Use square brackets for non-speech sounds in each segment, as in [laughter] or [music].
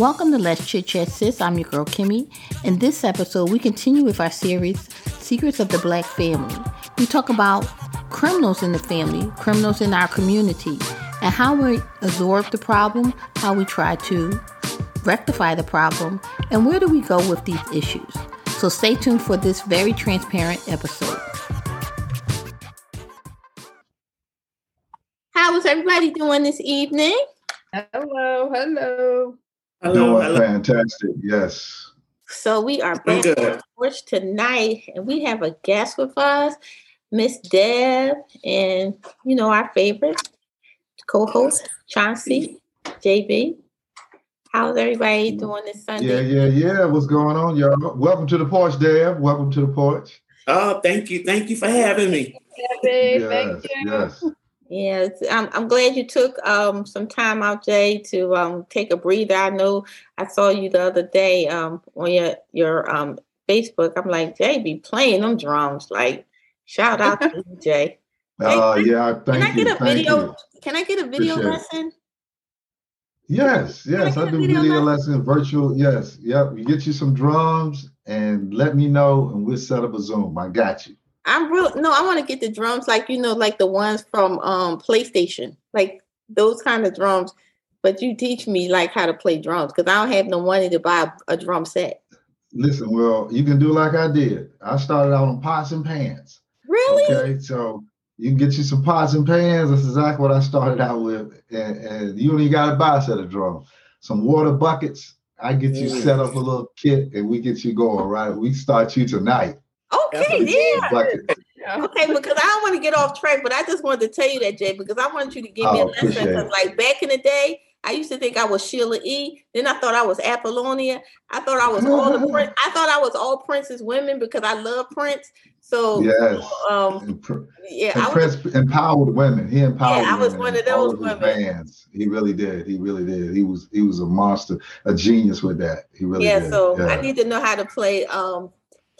Welcome to Let's Chit Chat Sis. I'm your girl Kimmy. In this episode, we continue with our series, Secrets of the Black Family. We talk about criminals in the family, criminals in our community, and how we absorb the problem, how we try to rectify the problem, and where do we go with these issues. So stay tuned for this very transparent episode. How is everybody doing this evening? Hello, hello. Hello, Doing hello. fantastic. Yes. So we are back on the porch tonight, and we have a guest with us, Miss Deb, and you know our favorite co-host Chauncey JB. How's everybody mm. doing this Sunday? Yeah, yeah, yeah. What's going on, y'all? Welcome to the porch, Deb. Welcome to the porch. Oh, thank you, thank you for having me. Yes, thank you. Yes. Yeah, I'm, I'm glad you took um, some time out, Jay, to um, take a breather. I know I saw you the other day um, on your your um, Facebook. I'm like, Jay, be playing them drums. Like, shout out to you, Jay. Oh [laughs] uh, yeah, thank Can I get a video? You. Can I get a video Appreciate lesson? It. Yes, yes, I, I do video, video lesson, virtual. Yes, yep. We get you some drums and let me know, and we'll set up a Zoom. I got you. I'm real no, I want to get the drums like you know, like the ones from um PlayStation, like those kind of drums. But you teach me like how to play drums because I don't have no money to buy a, a drum set. Listen, well, you can do like I did. I started out on pots and pans. Really? Okay, so you can get you some pots and pans. That's exactly what I started out with. And, and you only got to buy a set of drums. Some water buckets. I get you mm. set up a little kit and we get you going, right? We start you tonight. Okay, yeah. Okay, because I don't want to get off track, but I just wanted to tell you that, Jay, because I wanted you to give me a oh, lesson. Because, like back in the day, I used to think I was Sheila E. Then I thought I was Apollonia. I thought I was all the [laughs] Prince. I thought I was all Prince's women because I love Prince. So yes, um, yeah, and Prince empowered women. He empowered. Yeah, I was one of those women. Fans. He really did. He really did. He was he was a monster, a genius with that. He really yeah, did. So yeah. I need to know how to play um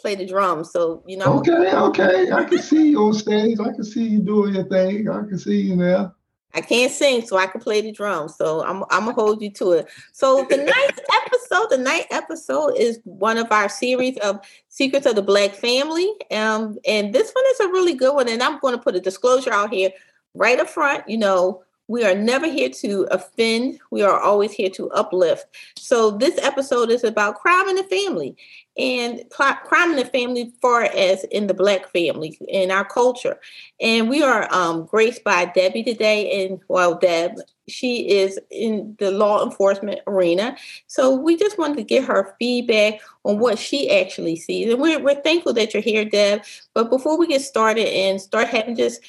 play the drums. So you know. Okay, okay. I can see you on stage. I can see you doing your thing. I can see you there. I can't sing, so I can play the drums. So I'm I'm gonna hold you to it. So the [laughs] ninth episode, the ninth episode is one of our series of Secrets of the Black Family. Um, and this one is a really good one. And I'm going to put a disclosure out here right up front. You know, we are never here to offend. We are always here to uplift. So this episode is about crime in the family and crime in the family far as in the black family in our culture. And we are um, graced by debbie today. And well deb she is in the law enforcement arena. So we just wanted to get her feedback on what she actually sees. And we're, we're thankful that you're here deb. But before we get started and start having just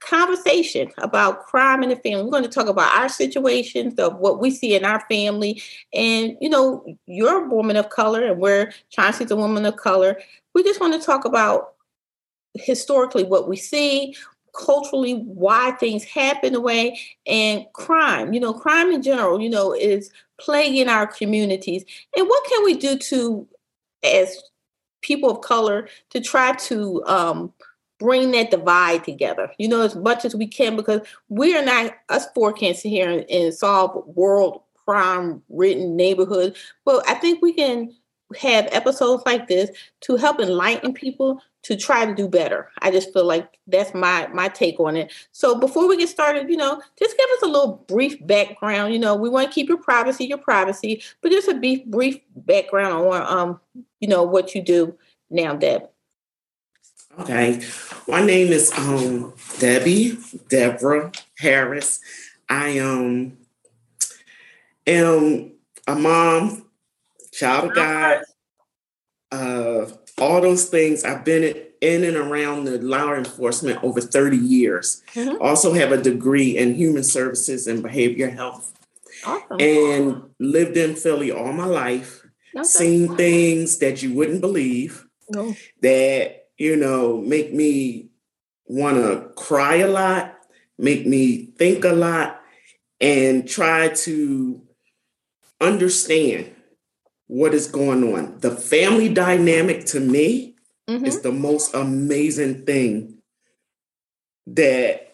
conversation about crime in the family. We're going to talk about our situations of what we see in our family. And, you know, you're a woman of color and we're Chauncey's a woman of color. We just want to talk about historically what we see, culturally why things happen the way, and crime. You know, crime in general, you know, is plaguing our communities. And what can we do to, as people of color, to try to um, bring that divide together, you know, as much as we can, because we are not, us four can't sit here and, and solve world crime ridden neighborhood. But I think we can have episodes like this to help enlighten people to try to do better. I just feel like that's my my take on it. So before we get started, you know, just give us a little brief background. You know, we want to keep your privacy, your privacy, but just a brief brief background on um, you know, what you do now, Deb. Okay. My name is um Debbie Deborah Harris. I um am a mom, child of God, uh, all those things. I've been in and around the law enforcement over 30 years. Mm-hmm. Also have a degree in human services and behavior health. Awesome. And lived in Philly all my life, okay. seen things that you wouldn't believe. Oh. That you know, make me want to cry a lot, make me think a lot, and try to understand what is going on. The family dynamic to me mm-hmm. is the most amazing thing that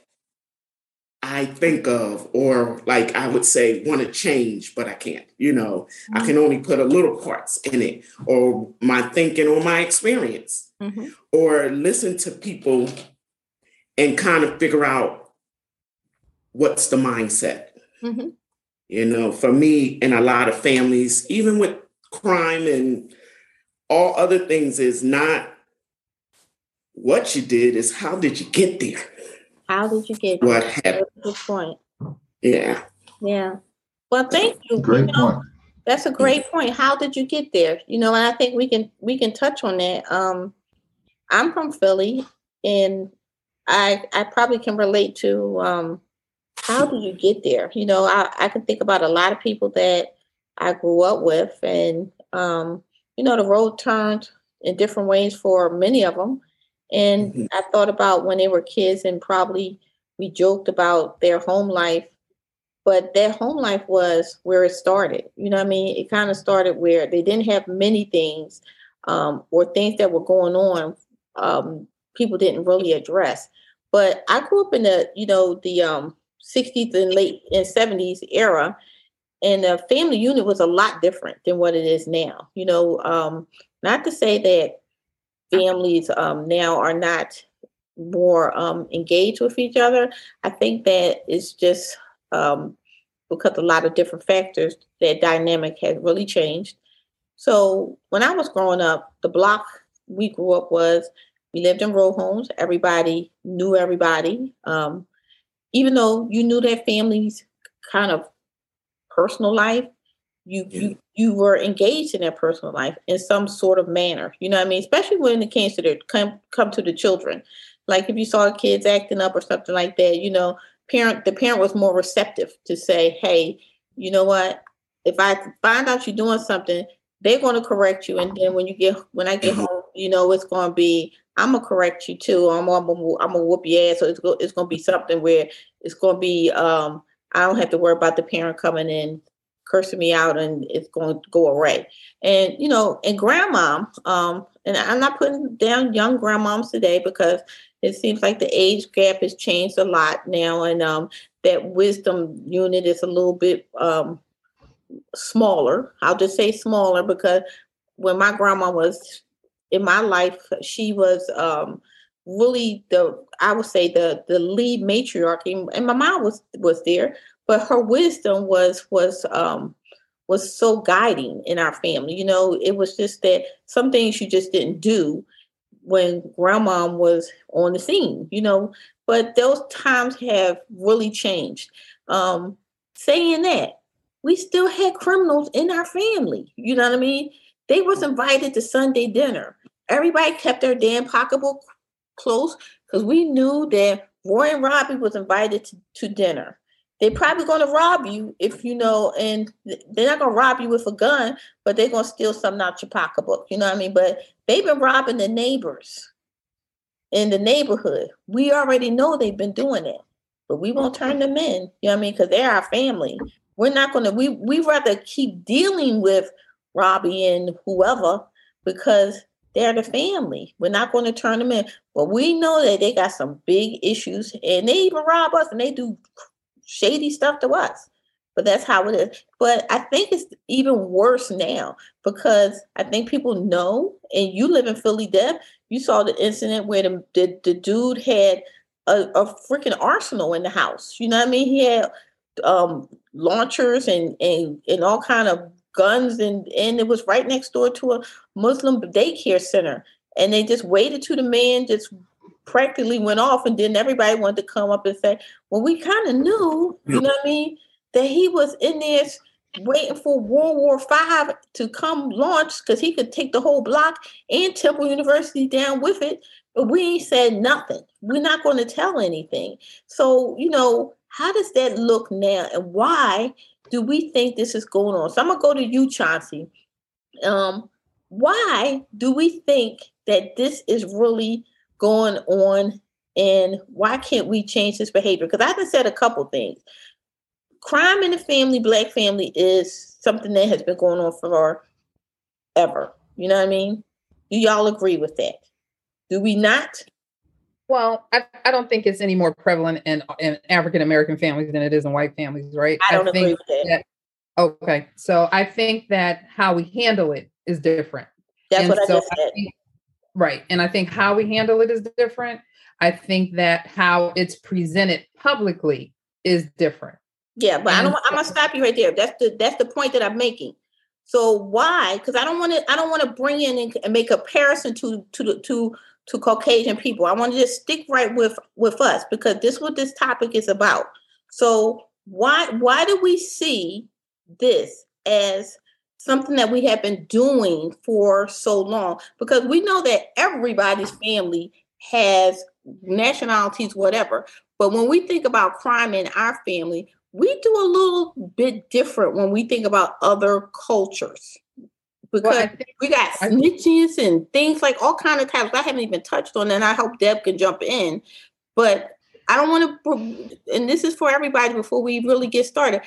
I think of, or like I would say, want to change, but I can't. You know, mm-hmm. I can only put a little parts in it, or my thinking, or my experience, mm-hmm. or listen to people and kind of figure out what's the mindset. Mm-hmm. You know, for me and a lot of families, even with crime and all other things, is not what you did, is how did you get there? How did you get what there? happened? Good point. Yeah. Yeah. Well, thank you. Great you know, point. That's a great point. How did you get there? You know, and I think we can we can touch on that. Um, I'm from Philly, and I I probably can relate to um, how do you get there? You know, I, I can think about a lot of people that I grew up with, and um, you know, the road turned in different ways for many of them. And mm-hmm. I thought about when they were kids, and probably we joked about their home life, but their home life was where it started. You know I mean? It kind of started where they didn't have many things um, or things that were going on. Um, people didn't really address. But I grew up in the, you know, the um, 60s and late and 70s era, and the family unit was a lot different than what it is now. You know, um, not to say that families um, now are not more um, engaged with each other. I think that it's just um, because a lot of different factors that dynamic has really changed. So when I was growing up, the block we grew up was we lived in row homes. Everybody knew everybody. Um, even though you knew their family's kind of personal life, you yeah. you you were engaged in their personal life in some sort of manner. You know what I mean? Especially when it came to the come come to the children. Like if you saw kids acting up or something like that, you know, parent the parent was more receptive to say, hey, you know what? If I find out you're doing something, they're going to correct you, and then when you get when I get mm-hmm. home, you know it's going to be I'm gonna correct you too. I'm I'm gonna, I'm gonna whoop your ass. So it's go, it's gonna be something where it's gonna be um I don't have to worry about the parent coming in cursing me out and it's going to go away. And you know, and grandma, um, and I'm not putting down young grandmoms today because it seems like the age gap has changed a lot now, and um, that wisdom unit is a little bit um, smaller. I'll just say smaller because when my grandma was in my life, she was um, really the I would say the the lead matriarch, and my mom was was there, but her wisdom was was um was so guiding in our family. You know, it was just that some things you just didn't do when grandma was on the scene, you know, but those times have really changed. Um, saying that, we still had criminals in our family. You know what I mean? They was invited to Sunday dinner. Everybody kept their damn pocketbook close because we knew that and Robbie was invited to, to dinner they're probably going to rob you if you know, and they're not going to rob you with a gun, but they're going to steal something out your pocketbook. You know what I mean? But they've been robbing the neighbors in the neighborhood. We already know they've been doing it, but we won't turn them in. You know what I mean? Because they're our family. We're not going to. We we rather keep dealing with Robbie and whoever because they're the family. We're not going to turn them in. But we know that they got some big issues, and they even rob us, and they do shady stuff to us. But that's how it is. But I think it's even worse now because I think people know, and you live in Philly, Deb. You saw the incident where the, the, the dude had a, a freaking arsenal in the house. You know what I mean? He had um, launchers and, and and all kind of guns, and and it was right next door to a Muslim daycare center. And they just waited to the man just practically went off, and then everybody wanted to come up and say, "Well, we kind of knew, you know what I mean, that he was in there waiting for World War Five to come launch because he could take the whole block and Temple University down with it." But we ain't said nothing. We're not going to tell anything. So, you know, how does that look now, and why do we think this is going on? So I'm gonna go to you, Chauncey. Um, why do we think that this is really going on and why can't we change this behavior? Because I have said a couple things. Crime in the family, black family, is something that has been going on for ever. You know what I mean? Do y'all agree with that? Do we not? Well, I, I don't think it's any more prevalent in, in African American families than it is in white families, right? I don't I agree with that. that. Okay, so I think that how we handle it is different. That's And what I just said. think- right, and I think how we handle it is different. I think that how it's presented publicly is different. Yeah, but I don't. I'm gonna stop you right there. That's the that's the point that I'm making. So why? Because I don't want to. I don't want to bring in and, and make a comparison to to the to to Caucasian people. I want to just stick right with with us because this is what this topic is about. So why why do we see this as something that we have been doing for so long? Because we know that everybody's family has nationalities, whatever. But when we think about crime in our family, we do a little bit different when we think about other cultures. Because Well, think we got snitches and things like all kind of types. I haven't even touched on, and I hope Deb can jump in. But I don't want to, and this is for everybody before we really get started.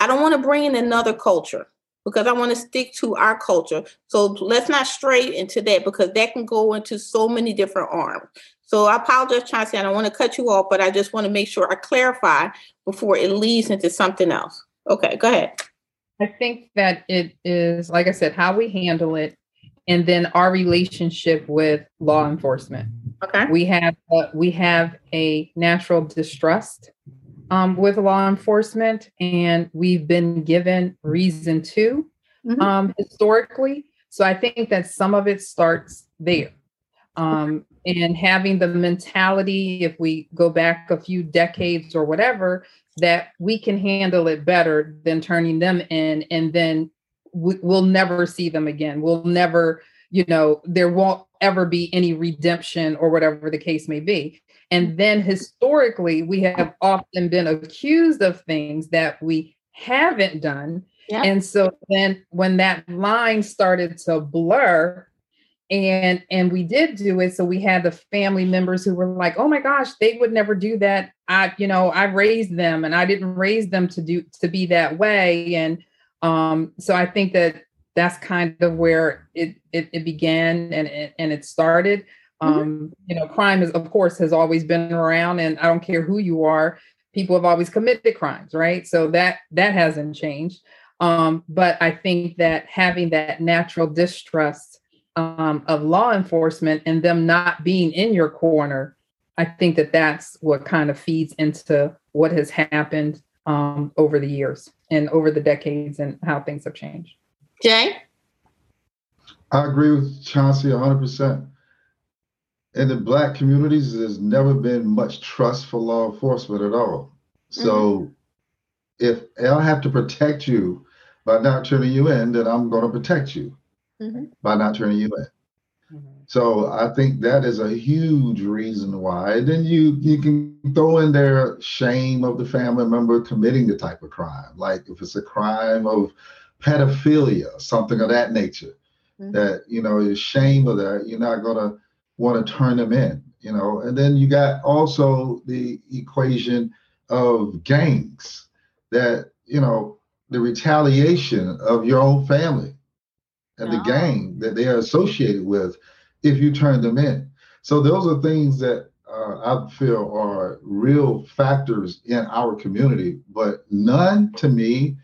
I don't want to bring in another culture because I want to stick to our culture. So let's not stray into that because that can go into so many different arms. So I apologize, Chauncey. I don't want to cut you off, but I just want to make sure I clarify before it leads into something else. Okay, go ahead. I think that it is, like I said, how we handle it, and then our relationship with law enforcement. Okay. We have uh, we have a natural distrust um, with law enforcement, and we've been given reason to Mhm. um, historically. So I think that some of it starts there. Um, and having the mentality, if we go back a few decades or whatever, that we can handle it better than turning them in, and then we, we'll never see them again. We'll never, you know, there won't ever be any redemption or whatever the case may be. And then historically, we have often been accused of things that we haven't done. Yeah. And so then when that line started to blur, and and we did do it. So we had the family members who were like oh my gosh they would never do that. I you know i raised them and i didn't raise them to do to be that way. And um so i think that that's kind of where it it, it began and it, and it started. Um you know crime is of course has always been around and i don't care who you are people have always committed crimes right? So that that hasn't changed. Um but i think that having that natural distrust um, of law enforcement and them not being in your corner, I think that that's what kind of feeds into what has happened um, over the years and over the decades and how things have changed. Jay? I agree with Chauncey 100%. In the Black communities, there's never been much trust for law enforcement at all. So if I have to protect you by not turning you in, then I'm going to protect you Mhm. by not turning you in. So I think that is a huge reason why. And then you you can throw in there shame of the family member committing the type of crime, like if it's a crime of pedophilia, something of that nature. Mhm. That you know is shame of that. You're not gonna want to turn them in, you know. And then you got also the equation of gangs that you know the retaliation of your own family and the gang that they are associated with if you turn them in. So those are things that uh, I feel are real factors in our community, but none to me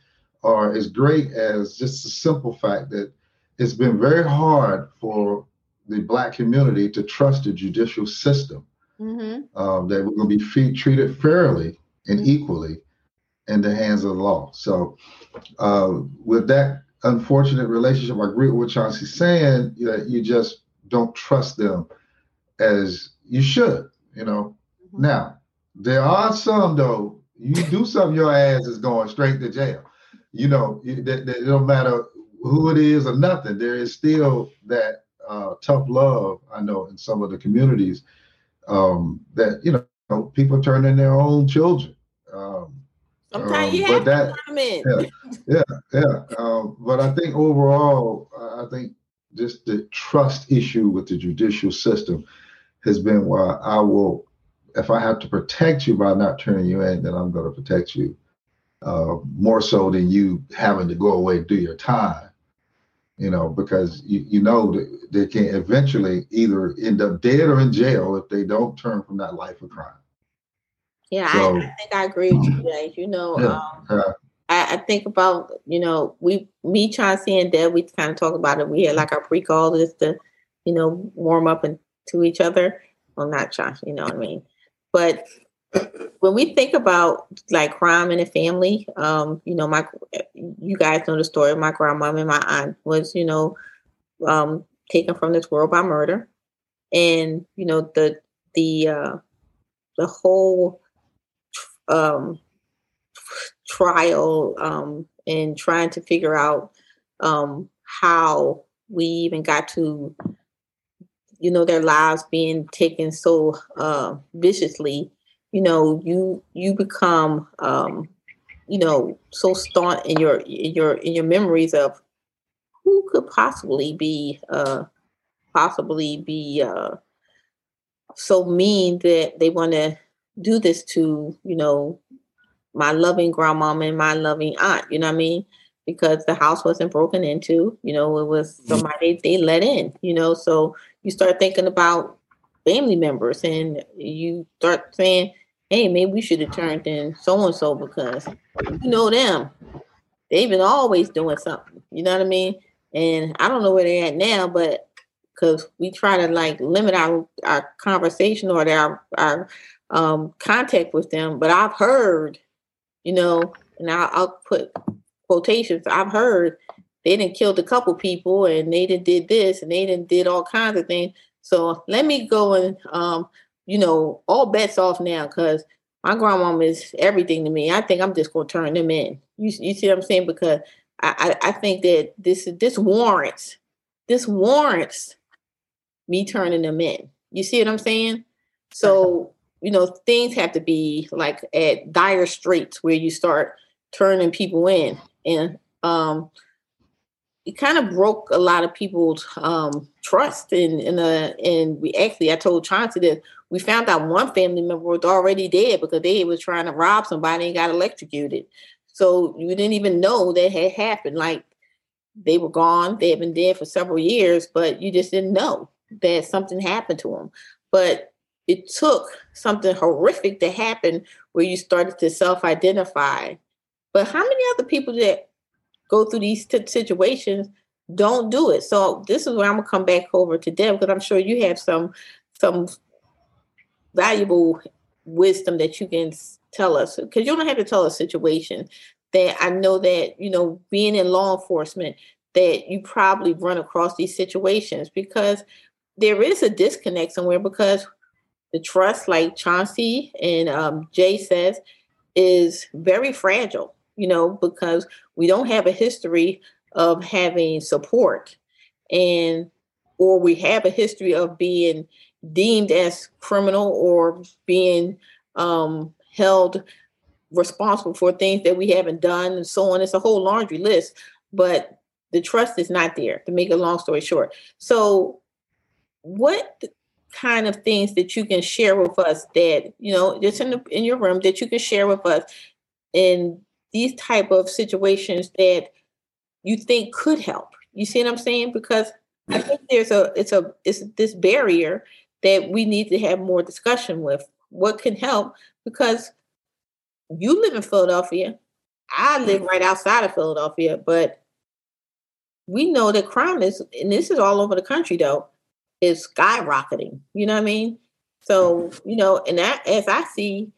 are as great as just the simple fact that it's been very hard for the black community to trust the judicial system Mm-hmm. um, that we're going to be treated fairly and Mhm. equally in the hands of the law. So, uh, with that unfortunate relationship, I agree with what Chauncey's saying. That you just don't trust them as you should. You know. Mhm. Now, there are some though. You do [laughs] something, your ass is going straight to jail. You know, that, that it don't matter who it is or nothing. There is still that uh, tough love. I know in some of the communities um, that you know people turn in their own children. Um, Sometimes you Um, have but to that- turn them in. yeah, um, but I think overall, I I think just the trust issue with the judicial system has been why I will, if I have to protect you by not turning you in, then I'm going to protect you uh, more so than you having to go away and do your time. you know, because you, you know that they can eventually either end up dead or in jail if they don't turn from that life of crime. Yeah, so, I, I, think I agree with you, Jay. You know, yeah, um, uh, I, I, think about, you know, we, me, Chauncey, and Deb, we kind of talk about it. We had like our pre call just to, you know, warm up and to each other. Well, not Chauncey, you know what I mean? But when we think about like crime in the family, um, you know, my you guys know the story. Of my grandmom and my aunt was, you know, um, taken from this world by murder, and you know the the uh, the whole um, trial um, and trying to figure out um, how we even got to you know their lives being taken so uh, viciously. You know you you become um you know so staunch in your in your in your memories of who could possibly be uh possibly be uh so mean that they want to do this to you know my loving grandmama and my loving aunt you know what i mean because the house wasn't broken into you know it was mm-hmm. somebody they let in you know so you start thinking about family members and you start saying hey, maybe we should have turned in so and so because you know them. They've been always doing something. You know what I mean? And I don't know where they're at now, but because we try to like limit our our conversation or our our um, contact with them. But I've heard, you know, and I'll, I'll put quotations. I've heard they didn't killed a couple people and they didn't did this and they didn't did all kinds of things. So let me go and um, you know, all bets off now because my grandmama is everything to me. I think I'm just gonna turn them in. You, you see what I'm saying? Because I, I, I think that this this warrants this warrants me turning them in. You see what I'm saying? So you know things have to be like at dire straits where you start turning people in, and um, it kind of broke a lot of people's um, trust in in a and we actually I told Chauncey that we found out one family member was already dead because they was trying to rob somebody and got electrocuted. So you didn't even know that had happened. Like they were gone, they had been dead for several years, but you just didn't know that something happened to them. But it took something horrific to happen where you started to self-identify. But how many other people that go through these t- situations don't do it? So this is where I'm gonna come back over to Deb because I'm sure you have some some valuable wisdom that you can tell us because you don't have to tell a situation that I know that you know being in law enforcement that you probably run across these situations because there is a disconnect somewhere because the trust like Chauncey and um, Jay says is very fragile you know because we don't have a history of having support and or we have a history of being deemed as criminal or being um, held responsible for things that we haven't done and so on. It's a whole laundry list, but the trust is not there, to make a long story short. So, what kind of things that you can share with us that, you know, just in, the, in your room that you can share with us in these type of situations that you think could help? You see what I'm saying? Because I think there's a it's a it's this barrier that we need to have more discussion with. What can help? Because you live in Philadelphia. I live right outside of Philadelphia, but we know that crime is, and this is all over the country though, is skyrocketing. You know what I mean? So, you know, and that, as I see,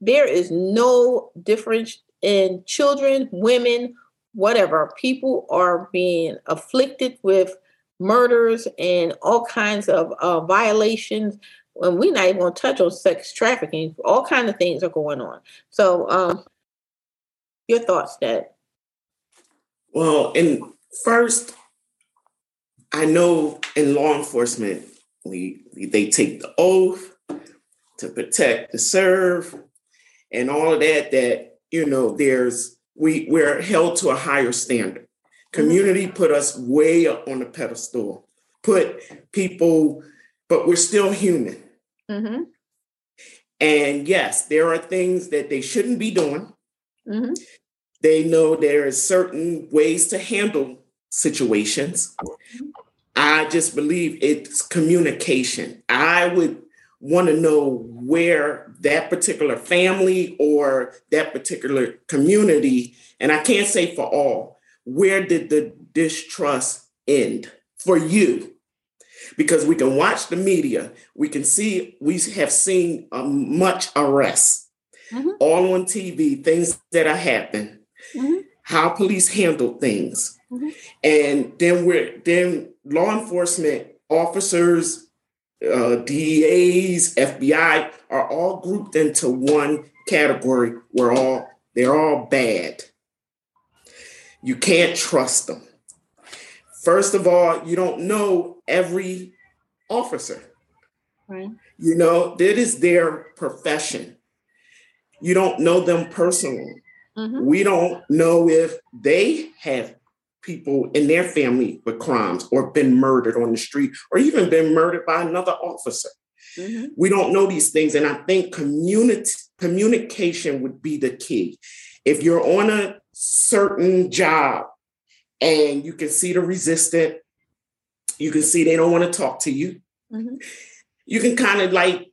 there is no difference in children, women, whatever. People are being afflicted with murders and all kinds of uh, violations. And we're not even going to touch on sex trafficking. All kinds of things are going on. So, um, your thoughts, Dad? Well, and first, I know in law enforcement, we they take the oath to protect, to serve, and all of that. That you know, there's we we're held to a higher standard. Community put us way up on the pedestal, put people, but we're still human. Mm-hmm. And yes, there are things that they shouldn't be doing. Mm-hmm. They know there are certain ways to handle situations. I just believe it's communication. I would want to know where that particular family or that particular community, and I can't say for all, where did the distrust end for you? Because we can watch the media, we can see, we have seen um, much arrests mm-hmm. all on TV, things that are happening, mm-hmm. How police handle things. Mm-hmm. And then we're then law enforcement officers, uh, DEAs, FBI are all grouped into one category. We're all they're all bad. You can't trust them. First of all, you don't know every officer. Right. You know, that is their profession. You don't know them personally. Mm-hmm. We don't know if they have people in their family with crimes or been murdered on the street or even been murdered by another officer. Mm-hmm. We don't know these things. And I think community communication would be the key. If you're on a certain job and you can see the resistant, you can see they don't want to talk to you. Mm-hmm. You can kind of like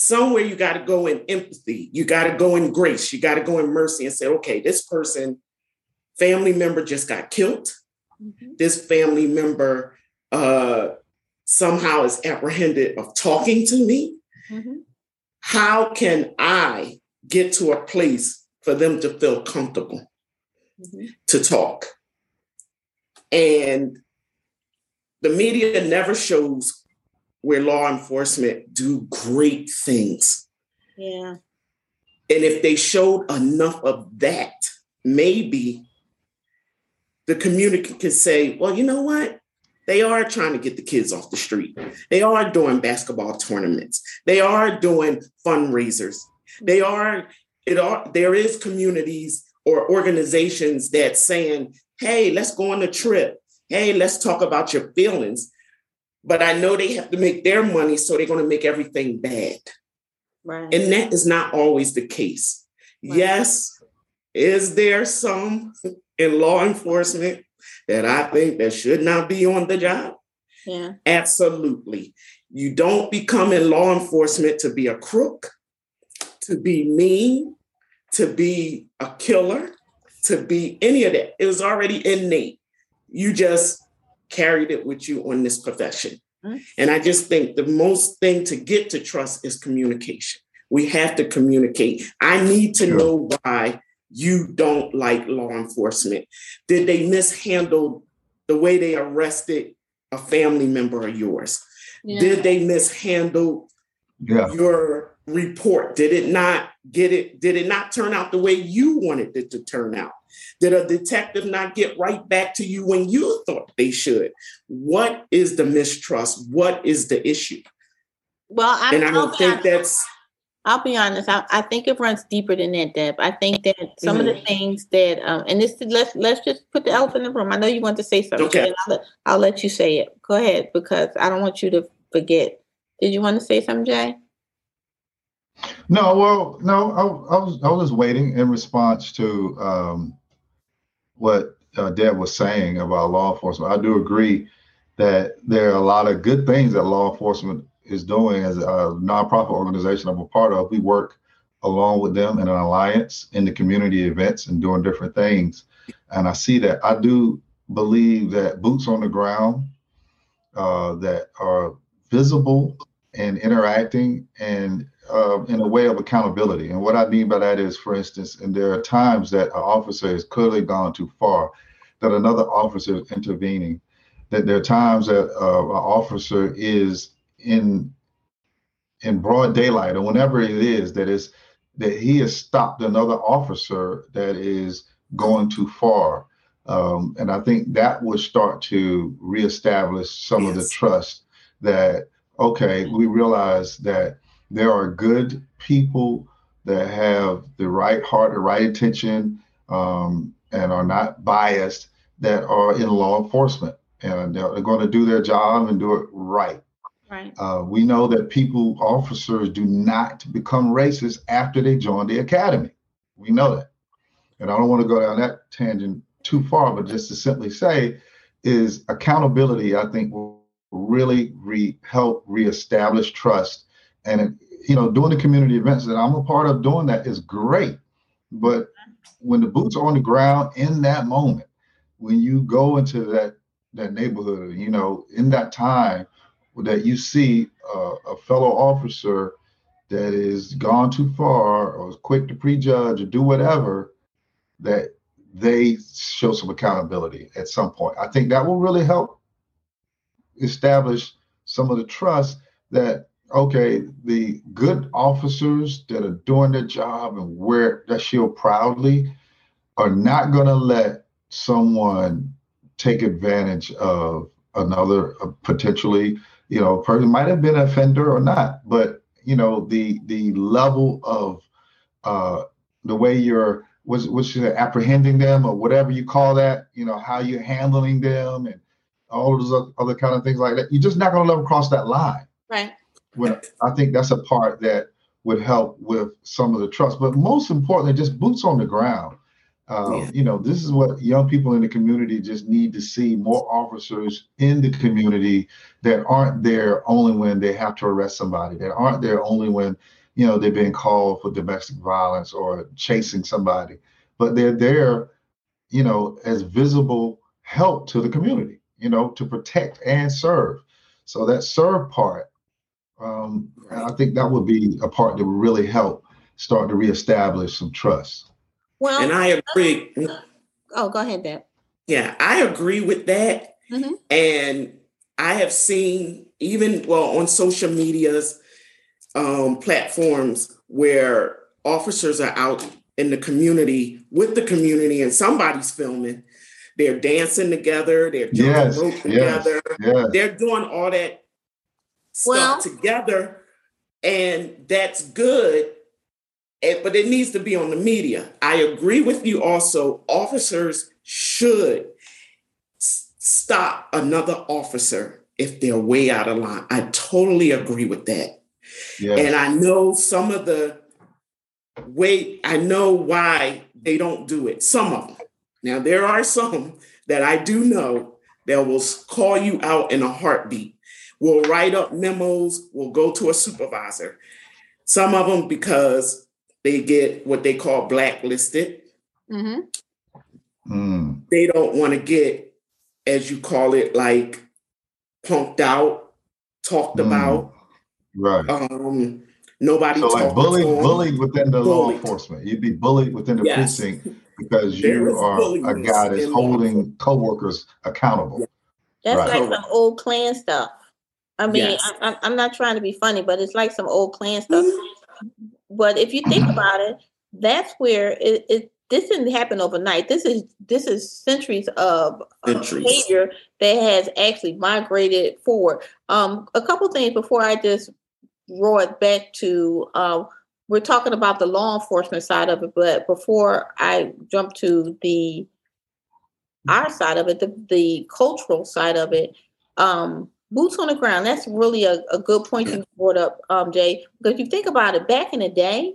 somewhere you got to go in empathy, you got to go in grace, you got to go in mercy and say, okay, this person family member just got killed. Mm-hmm. This family member uh, somehow is apprehended of talking to me. Mm-hmm. How can I get to a place for them to feel comfortable mm-hmm. to talk? And the media never shows where law enforcement do great things. Yeah. And if they showed enough of that, maybe the community can say, well, you know what? They are trying to get the kids off the street. They are doing basketball tournaments. They are doing fundraisers. They are, it are, there is communities or organizations that saying, hey, let's go on a trip. Hey, let's talk about your feelings. But I know they have to make their money, so they're going to make everything bad. Right. And that is not always the case. Right. Yes, is there some in law enforcement that I think that should not be on the job? Yeah. Absolutely. You don't become in law enforcement to be a crook, to be mean, to be a killer, to be any of that. It was already innate. You just carried it with you on this profession. Mm-hmm. And I just think the most thing to get to trust is communication. We have to communicate. I need to sure. know why you don't like law enforcement? Did they mishandle the way they arrested a family member of yours? Yeah. Did they mishandle yeah. your report? Did it not get it? Did it not turn out the way you wanted it to turn out? Did a detective not get right back to you when you thought they should? What is the mistrust? What is the issue? Well, I'm and I don't think that's I'll be honest. I, I, think it runs deeper than that, Deb. I think that some mm-hmm. of the things that, um, and this let's let's just put the elephant in the room. I know you want to say something. Okay. I'll I'll let you say it. Go ahead, because I don't want you to forget. Did you want to say something, Jay? No, well, no. I, I was I was waiting in response to um, what uh, Deb was saying about law enforcement. I do agree that there are a lot of good things that law enforcement is doing as a nonprofit organization I'm a part of. We work along with them in an alliance in the community events and doing different things. And I see that. I do believe that boots on the ground uh, that are visible and interacting and uh, in a way of accountability. And what I mean by that is, for instance, and there are times that an officer has clearly gone too far, that another officer is intervening, that there are times that uh, an officer is in in broad daylight or whenever it is that is that he has stopped another officer that is going too far. Um, and I think that would start to reestablish some yes. of the trust that, okay, we realize that there are good people that have the right heart, the right intention, um, and are not biased that are in law enforcement. And they're going to do their job and do it right. Right. Uh, we know that people, officers, do not become racist after they join the academy. We know that. And I don't want to go down that tangent too far, but just to simply say, is accountability. I think will really re- help reestablish trust. And you know, doing the community events that I'm a part of, doing that is great. But when the boots are on the ground in that moment, when you go into that that neighborhood, you know, in that time that you see uh, a fellow officer that is gone too far or is quick to prejudge or do whatever, that they show some accountability at some point. I think that will really help establish some of the trust that okay, the good officers that are doing their job and wear that shield proudly are not going to let someone take advantage of another uh, potentially, you know, a person might have been an offender or not, but you know, the the level of uh, the way you're was was apprehending them or whatever you call that, you know, how you're handling them and all those other kind of things like that. You're just not going to let them cross that line. Right. When I think that's a part that would help with some of the trust, but most importantly, just boots on the ground. Um, yeah. You know, this is what young people in the community just need to see more officers in the community that aren't there only when they have to arrest somebody, that aren't there only when, you know, they're being called for domestic violence or chasing somebody, but they're there, you know, as visible help to the community, you know, to protect and serve. So that serve part, um, I think that would be a part that would really help start to reestablish some trust. Well, and I agree. Oh, go ahead, Deb. Yeah, I agree with that. Mm-hmm. And I have seen even well on social medias um, platforms where officers are out in the community with the community and somebody's filming. They're dancing together. They're jumping yes, rope together. Yes, yes. They're doing all that well, stuff together, and that's good but it needs to be on the media. I agree with you also. Officers should s- stop another officer if they're way out of line. I totally agree with that. Yes. And I know some of the way, I know why they don't do it. Some of them. Now, there are some that I do know that will call you out in a heartbeat, will write up memos, will go to a supervisor. Some of them because they get what they call blacklisted. Mm-hmm. Mm. They don't want to get, as you call it, like punked out, talked mm. about. Right. Um, nobody. So like bullied, bullied within the bullied. law enforcement. You'd be bullied within the yes. precinct because you are a guy that's holding coworkers accountable. That's right. like some old Klan stuff. I mean, yes. I, am not trying to be funny, but it's like some old Klan stuff. Mm-hmm. But if you think about it, that's where it, it this didn't happen overnight. This is this is centuries of uh, behavior that has actually migrated forward. Um, a couple things before I just roll it back to uh, we're talking about the law enforcement side of it, but before I jump to the our side of it, the, the cultural side of it, um, boots on the ground. That's really a, a good point you brought up, um, Jay. Because if you think about it, back in the day,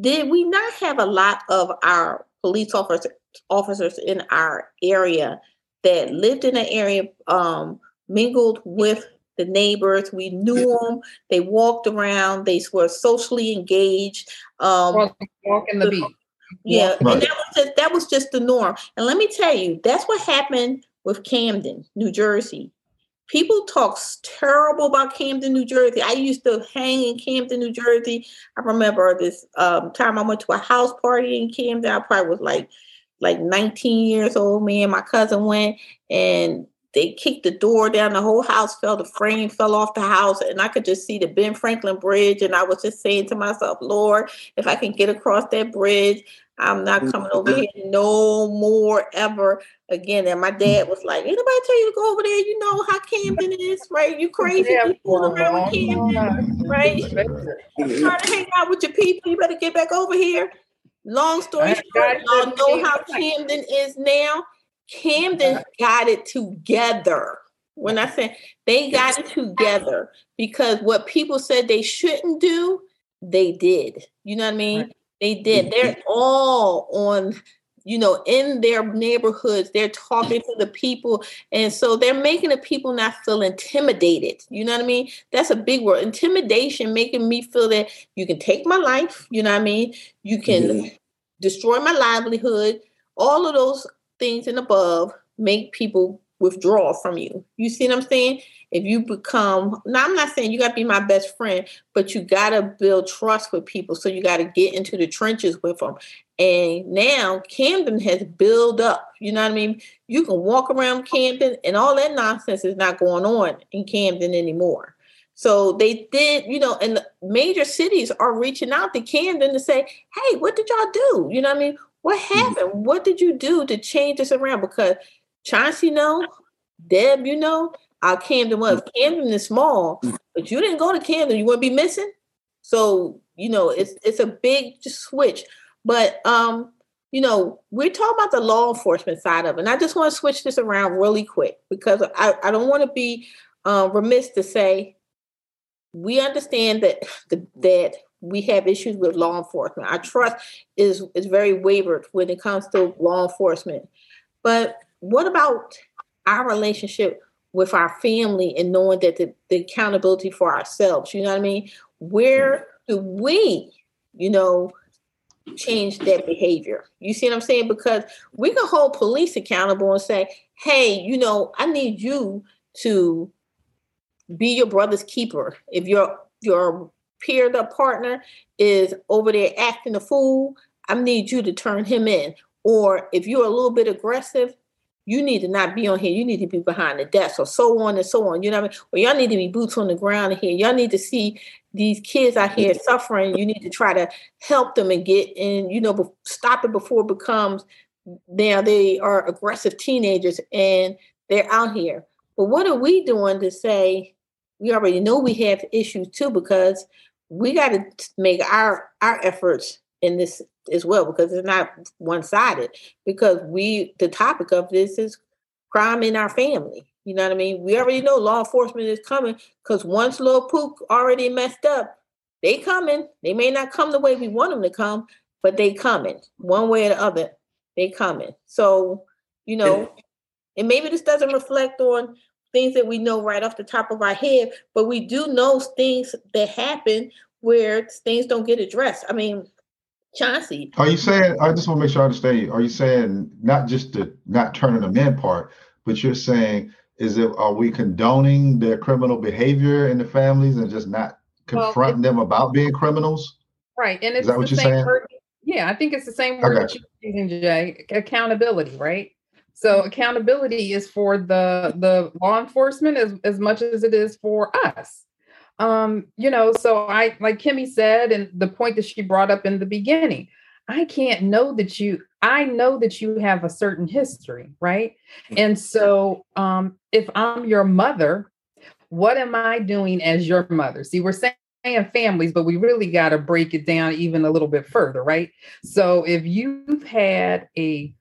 did we not have a lot of our police officers officers in our area that lived in the area, um, mingled with the neighbors. We knew them. They walked around. They were socially engaged. Um, walking the beat. Yeah, right. and that was just that was just the norm. And let me tell you, that's what happened with Camden, New Jersey people talk terrible about Camden, New Jersey. I used to hang in Camden, New Jersey. I remember this um, time I went to a house party in Camden. I probably was like like 19 years old. Me and my cousin went, and they kicked the door down. The whole house fell. The frame fell off the house, and I could just see the Ben Franklin Bridge. And I was just saying to myself, Lord, if I can get across that bridge, I'm not mm, coming over here no more ever again. And my dad was like, Anybody tell you to go over there? You know how Camden is, right? You [laughs] crazy yeah, people around with Camden, right? You trying to hang out with your people, you better get back over here. Long story short, y'all know how Camden is now. Camden got it together. When I say they got it together, because what people said they shouldn't do, they did. You know what I mean? They did. They're all on you know, in their neighborhoods, they're talking to the people. And so they're making the people not feel intimidated. You know what I mean? That's a big word. Intimidation, making me feel that you can take my life. You know what I mean? You can mm-hmm. destroy my livelihood. All of those things and above make people withdraw from you. You see what I'm saying? If you become, now I'm not saying you got to be my best friend, but you got to build trust with people. So you got to get into the trenches with them. And now Camden has built up. You know what I mean? You can walk around Camden and all that nonsense is not going on in Camden anymore. So they did, you know, and the major cities are reaching out to Camden to say, hey, what did y'all do? You know what I mean? What mm-hmm. happened? Mm-hmm. What did you do to change this around? Because Chauncey know, Deb, you know, our Camden was. Mm. Camden is small, but you didn't go to Camden. You wouldn't be missing. So, you know, it's it's a big switch. But um, you know, we're talking about the law enforcement side of it. And I just want to switch this around really quick because I, I don't want to be uh, remiss to say we understand that the, that we have issues with law enforcement. Our trust is is very wavered when it comes to law enforcement. But what about our relationship with our family and knowing that the, the accountability for ourselves? You know what I mean? Where mm-hmm. do we, you know, change that behavior? You see what I'm saying? Because we can hold police accountable and say, hey, you know, I need you to be your brother's keeper. If your your peer the partner is over there acting a fool, I need you to turn him in. Or if you're a little bit aggressive, you need to not be on here. You need to be behind the desk, or so on and so on. You know what I mean? Or y'all need to be boots on the ground here. Y'all need to see these kids out here suffering. You need to try to help them and get and You know, stop it before it becomes now they are aggressive teenagers and they're out here. But what are we doing to say we already know we have issues too because we got to make our our efforts in this as well because it's not one sided. Because we, the topic of this is crime in our family. You know what I mean? We already know law enforcement is coming because once little Pook already messed up, they coming. They may not come the way we want them to come, but they coming one way or the other. They coming. So you know, and maybe this doesn't reflect on things that we know right off the top of our head, but we do know things that happen where things don't get addressed. I mean, Chauncey. Are you saying? I just want to make sure I understand you. Are you saying not just the not turning them in part, but you're saying is it are we condoning their criminal behavior in the families and just not confronting well, them about being criminals? Right, and it's is that what you're saying? Word, yeah, I think it's the same word that you're using, Jay. Accountability, right? So accountability is for the the law enforcement as, as much as it is for us um, you know, so I, like Kimmy said, and the point that she brought up in the beginning, I can't know that you, I know that you have a certain history, right? Mm-hmm. And so um, if I'm your mother, what am I doing as your mother? See, we're saying families, but we really got to break it down even a little bit further, right? So if you've had a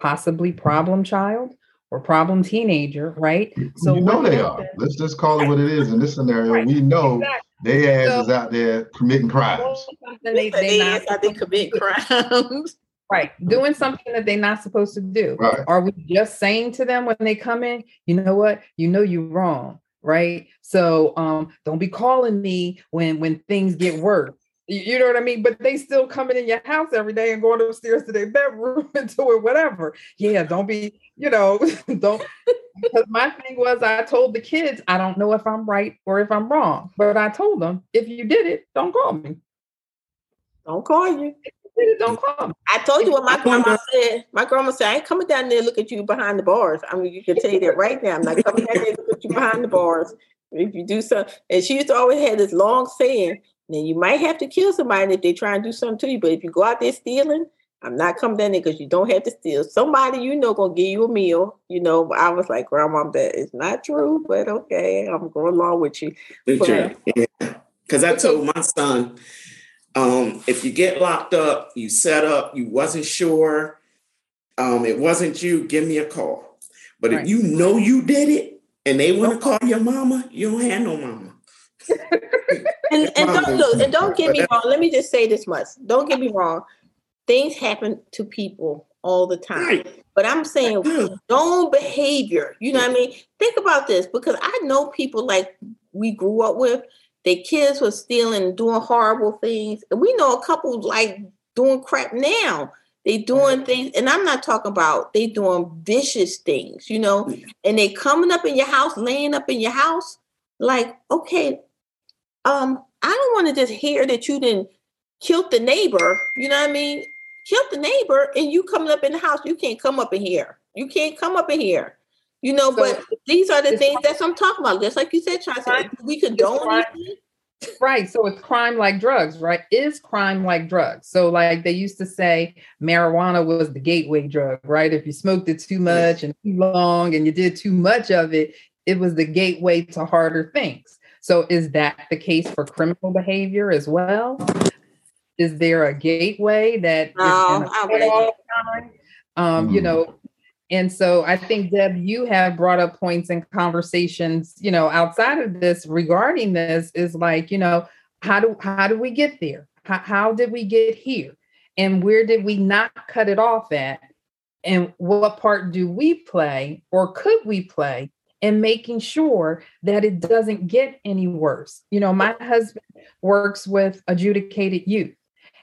possibly problem child, or problem teenager, right? So you know they are. Let's just call it what it is in this scenario. Right. We know exactly. they ass so, is out there committing crimes. They, they, not out there committing crimes. [laughs] Right, doing something that they're not supposed to do. Right. Are we just saying to them when they come in, you know what, you know you're wrong, right? So um, don't be calling me when when things get worse you know what I mean? But they still coming in your house every day and going upstairs to their [laughs] bedroom and doing whatever. Yeah, don't be, you know, [laughs] don't. because my thing was, I told the kids, I don't know if I'm right or if I'm wrong, but I told them, if you did it, don't call me. Don't call you. Don't call me. I told you what my grandma said. My grandma said, I ain't coming down there look at you behind the bars. I mean, you can tell you that right now. I'm not coming down there look at you behind the bars. If you do something, and she used to always have this long saying, now you might have to kill somebody if they try and do something to you, but if you go out there stealing, I'm not coming down there because you don't have to steal. Somebody you know gonna give you a meal. You know, I was like, Grandma, that is not true, but okay, I'm going along with you. But, yeah. Because I told my son, um, if you get locked up, you set up, you wasn't sure, um, it wasn't you, give me a call. But right. if you know you did it and they want to call your mama, you don't have no mama [laughs] and, and don't look, and don't get me wrong. Let me just say this much. Don't get me wrong. Things happen to people all the time. Right. But I'm saying condone behavior. You know what I mean? Think about this because I know people like we grew up with, their kids were stealing, doing horrible things. And we know a couple like doing crap now. They doing things, and I'm not talking about they doing vicious things, you know, and they coming up in your house, laying up in your house. Like, okay, um, I don't want to just hear that you didn't kill the neighbor, you know what I mean? Kill the neighbor and you coming up in the house, you can't come up in here. You can't come up in here. You know, so, but these are the things that I'm talking about. Just like you said, Chauncey, we condone Right. So it's crime like drugs, right? Is crime like drugs. So, like they used to say, marijuana was the gateway drug, right? If you smoked it too much and too long and you did too much of it, it was the gateway to harder things. So, is that the case for criminal behavior as well? Is there a gateway that no, is um, mm. you know, and so I think Deb, you have brought up points and conversations, you know, outside of this regarding this is like, you know, how do how do we get there? How, how did we get here? And where did we not cut it off at? And what part do we play or could we play in making sure that it doesn't get any worse? You know, my husband works with adjudicated youth.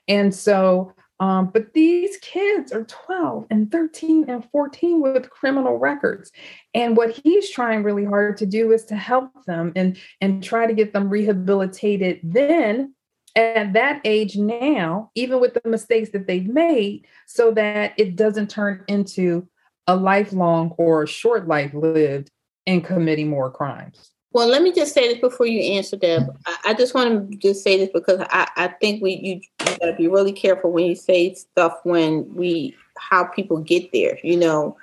And so um, but these kids are 12 and 13 and 14 with criminal records. And what he's trying really hard to do is to help them and, and try to get them rehabilitated then at that age now, even with the mistakes that they've made, so that it doesn't turn into a lifelong or a short life lived in committing more crimes. Well, let me just say this before you answer, Deb. I, I just want to just say this because I, I think we you, you got to be really careful when you say stuff when we how people get there. You know,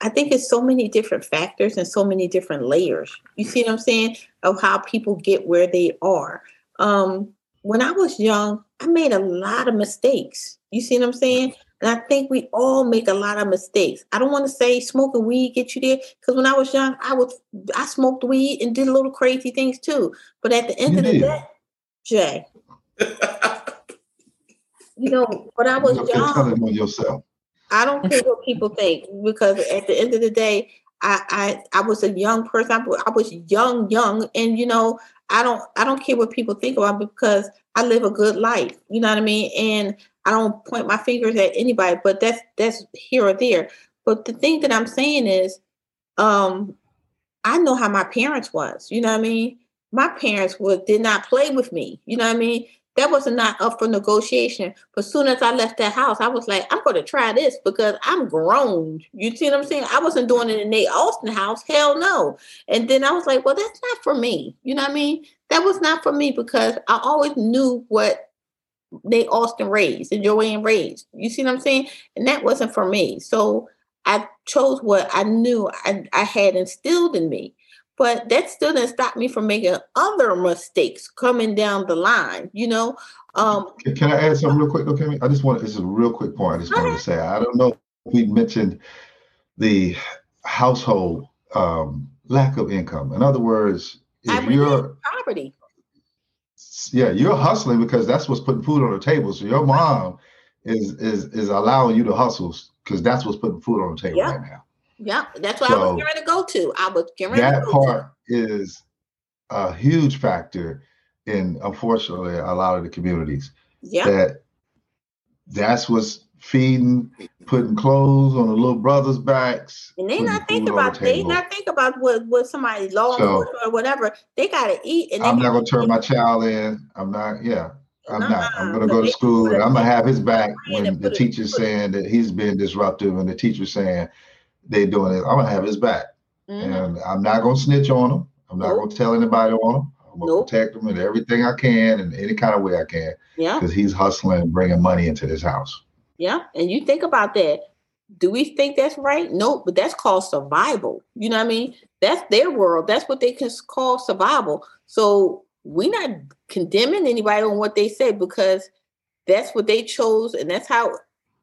I think it's so many different factors and so many different layers. You see what I'm saying of how people get where they are. Um, when I was young, I made a lot of mistakes. You see what I'm saying? And I think we all make a lot of mistakes. I don't want to say smoking weed get you there because when I was young, I was I smoked weed and did a little crazy things too. But at the end you of did. the day, Jay, [laughs] you know, when I was young, on yourself. I don't care what people think because at the end of the day, I I, I was a young person. I, I was young, young, and you know, I don't I don't care what people think about because I live a good life. You know what I mean? And I don't point my fingers at anybody, but that's that's here or there. But the thing that I'm saying is, um, I know how my parents was. You know what I mean? My parents would did not play with me. You know what I mean? That was not up for negotiation. But soon as I left that house, I was like, I'm going to try this because I'm grown. You see what I'm saying? I wasn't doing it in Nate Austin house. Hell no. And then I was like, well, that's not for me. You know what I mean? That was not for me because I always knew what they Austin raised and Joanne raised. You see what I'm saying? And that wasn't for me. So I chose what I knew I, I had instilled in me. But that still didn't stop me from making other mistakes coming down the line, you know. Um, can, can I add something real quick, okay? I just want this is a real quick point. I just wanted to say I don't know if we mentioned the household um, lack of income. In other words, if you're poverty yeah, you're hustling because that's what's putting food on the table. So your mom is is is allowing you to hustle because that's what's putting food on the table right now. Yeah, that's what so I was getting ready to go to. I was getting ready. that part to. is a huge factor in unfortunately a lot of the communities. Yeah, that that's what's feeding, putting clothes on the little brothers' backs. And they not think about the they not think about what what somebody law so, or whatever. They gotta eat. And I'm not gonna turn my child in. I'm not. Yeah. I'm not. I'm gonna go to school and I'm gonna have his back when the teacher's saying that he's being disruptive and the teacher's saying they're doing it. I'm gonna have his back, mm-hmm. and I'm not gonna snitch on him. I'm not nope. gonna tell anybody on him. I'm gonna nope. protect him in everything I can and any kind of way I can. Yeah. Because he's hustling bringing money into this house. Yeah. And you think about that. Do we think that's right? No, but that's called survival. You know what I mean? That's their world. That's what they can call survival. So we're not condemning anybody on what they say because that's what they chose and that's how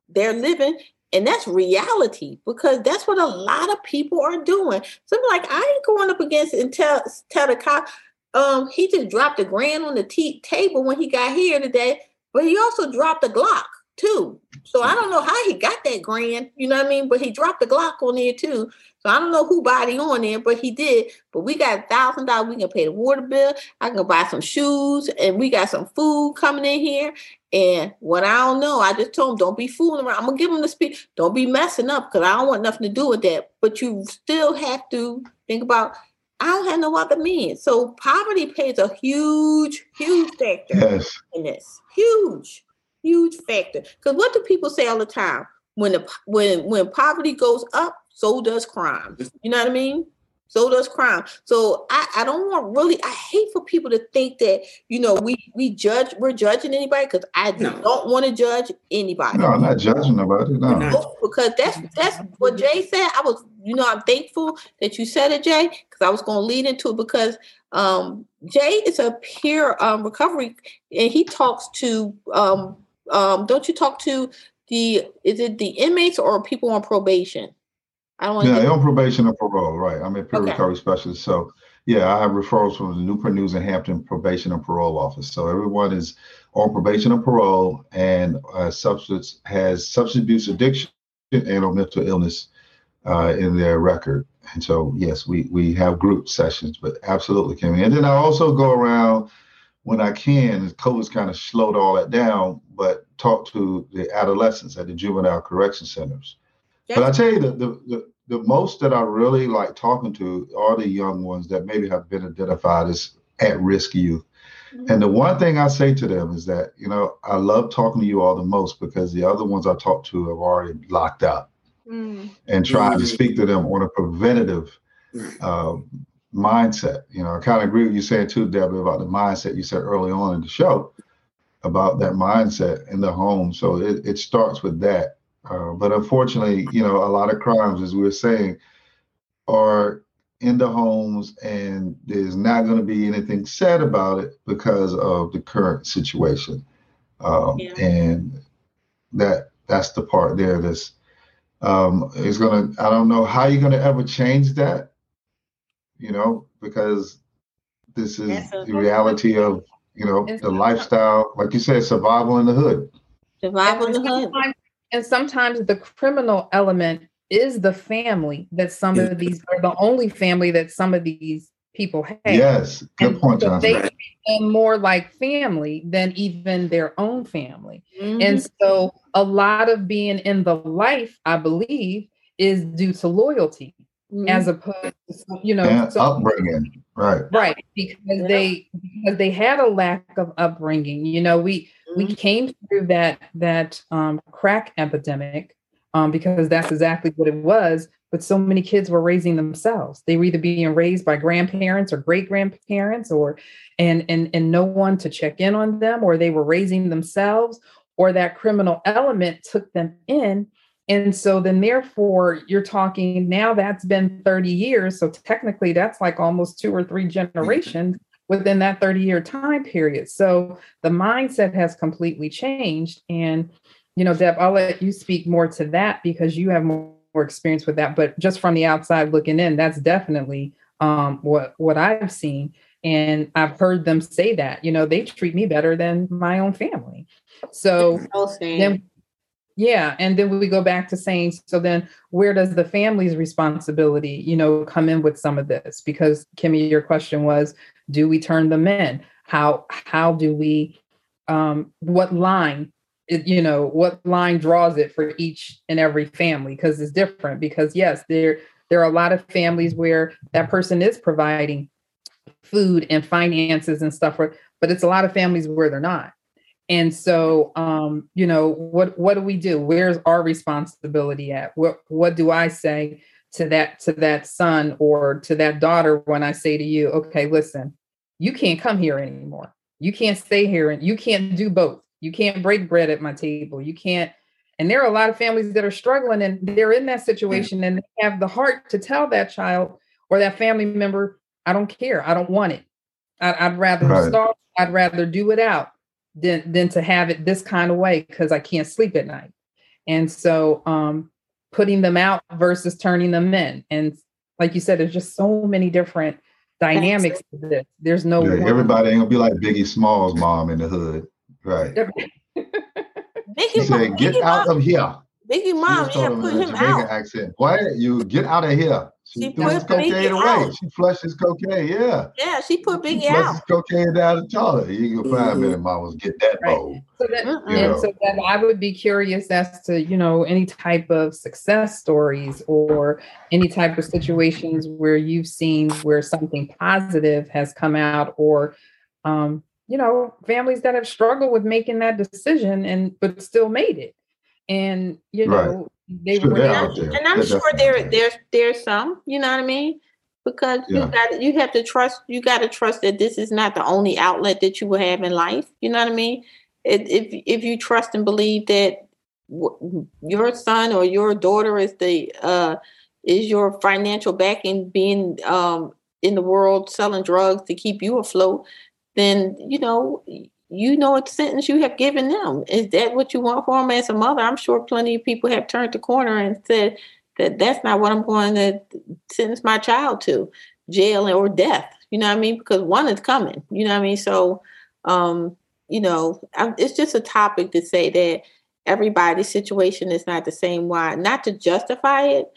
they're living. And that's reality because that's what a lot of people are doing. So I'm like, I ain't going up against and tell tell the cop, um, he just dropped a grand on the t- table when he got here today, but he also dropped a Glock. Too. So I don't know how he got that grand, you know what I mean? But he dropped the Glock on there too. So I don't know who body on there, but he did. But we got a thousand dollars. We can pay the water bill. I can buy some shoes, and we got some food coming in here. And what I don't know, I just told him, don't be fooling around. I'm gonna give him the speed. Don't be messing up because I don't want nothing to do with that. But you still have to think about. I don't have no other means. So poverty plays a huge, huge factor Yes. in this. Huge, huge factor. Because what do people say all the time? When the when when poverty goes up, so does crime. You know what I mean? So does crime. So I, I don't want really I hate for people to think that you know we we judge we're judging anybody because I No. don't want to judge anybody. No, I'm not judging nobody. We're No. Because that's that's what Jay said. I was, you know, I'm thankful that you said it, Jay, because I was going to lead into it because um, Jay is a peer um, recovery, and he talks to. Um, um, don't you talk to the? Is it the inmates or people on probation? I don't Yeah, on probation or parole, right? I'm a peer Okay. recovery specialist. So yeah, I have referrals from the Newport News and Hampton Probation and Parole Office. So everyone is on probation and parole and uh, substance has substance abuse addiction and or mental illness uh, in their record. And so yes, we we have group sessions, but absolutely, Kimmy. And then I also go around when I can. COVID's kind of slowed all that down, but talk to the adolescents at the juvenile correction centers. But I tell you, the, the the the most that I really like talking to are the young ones that maybe have been identified as at risk youth. And the one thing I say to them is that, you know, I love talking to you all the most because the other ones I talk to have already locked up Mm. and trying to Mhm. speak to them on a preventative uh, mindset. You know, I kind of agree with you saying too, Debbie, about the mindset you said early on in the show about that mindset in the home. So it, it starts with that. Uh, but unfortunately, you know, a lot of crimes, as we were saying, are in the homes, and there's not going to be anything said about it because of the current situation. Um, Yeah. And that that's the part there that's um, is going to. I don't know how you're going to ever change that. You know, because this is That's a- the reality of you know the lifestyle, like you said, survival in the hood. Survival in and, the hood. sometimes, and sometimes the criminal element is the family that some of these are the only family that some of these people have. Yes, good And point, so Johnson. they treat more like family than even their own family. Mhm. And so a lot of being in the life, I believe, is due to loyalty Mhm. as opposed to, you know, and so- upbringing, right? right because Yeah. they because they had a lack of upbringing you know we we Mhm. came through that that um, crack epidemic um, because that's exactly what it was but so many kids were raising themselves they were either being raised by grandparents or great grandparents or and and and no one to check in on them or they were raising themselves or that criminal element took them in and so then therefore you're talking now that's been 30 years so technically that's like almost two or three generations within that 30 year time period. So the mindset has completely changed and you know deb i'll let you speak more to that because you have more, more experience with that but just from the outside looking in that's definitely um, what what i've seen and i've heard them say that you know they treat me better than my own family. So So then yeah and then we go back to saying so then where does the family's responsibility you know come in with some of this? Because kimmy your question was do we turn them in? How how do we um what line you know what line draws it for each and every family? Because it's different because yes there there are a lot of families where that person is providing food and finances and stuff for but it's a lot of families where they're not and so um you know what what do we do? Where's our responsibility at? What what do i say to that to that son or to that daughter when i say to you okay listen you can't come here anymore. You can't stay here and you can't do both. You can't break bread at my table. You can't and there are a lot of families that are struggling and they're in that situation and they have the heart to tell that child or that family member i don't care. I don't want it. I'd, I'd rather Right. starve. I'd rather do it out than than to have it this kind of way because I can't sleep at night. And so um putting them out versus turning them in. And like you said, there's just so many different dynamics to this. There's no Yeah, everybody ain't gonna be like Biggie Smalls' mom in the hood, right? Biggie, She said, "Get Biggie out mom, of here." Biggie mom, just yeah, told put him Jamaican out. accent. What? You get out of here. She, She threw put Biggie cocaine away. out. She flushed his cocaine. Yeah. Yeah, she put She Biggie flushed out. his cocaine down the toilet. You can find me Mhm. and mama's get that Right. bowl. So that. And know. so that I would be curious as to you know any type of success stories or any type of situations where you've seen where something positive has come out or um, you know families that have struggled with making that decision and but still made it and you Right. know they Sure, were they're out there. And I'm They're sure there there. there's there's some, you know what I mean? Because Yeah. you got you have to trust you got to trust that this is not the only outlet that you will have in life. You know what I mean? If if, if you trust and believe that w- your son or your daughter is the uh is your financial backing being um in the world selling drugs to keep you afloat, then you know you know what sentence you have given them. Is that what you want for them as a mother? I'm sure plenty of people have turned the corner and said that that's not what I'm going to sentence my child to, jail or death. You know what I mean? Because one is coming. You know what I mean? So, um, you know, I, it's just a topic to say that everybody's situation is not the same. Why? Not to justify it,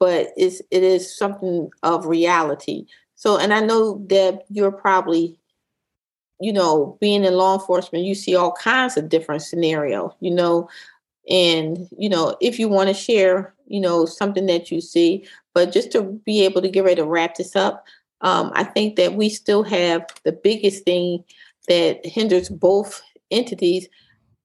but it's it is something of reality. So, and I know that you're probably you know, being in law enforcement, you see all kinds of different scenarios, you know, and you know, if you want to share, you know, something that you see, but just to be able to get ready to wrap this up, um, I think that we still have the biggest thing that hinders both entities,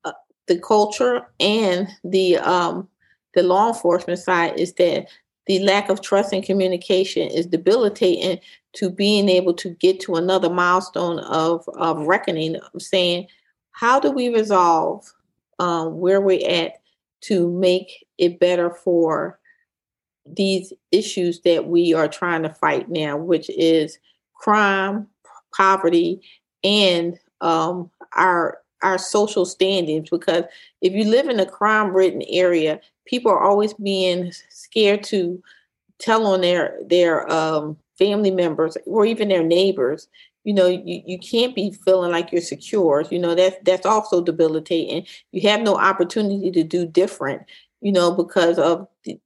uh, the culture and the um, the law enforcement side, is that the lack of trust and communication is debilitating to being able to get to another milestone of, of reckoning of saying how do we resolve um, where we're at to make it better for these issues that we are trying to fight now which is crime poverty and um, our our social standings? Because if you live in a crime ridden area people are always being scared to tell on their their um, family members or even their neighbors. You know you, you can't be feeling like you're secure. You know that's that's also debilitating. You have no opportunity to do different you know because of the,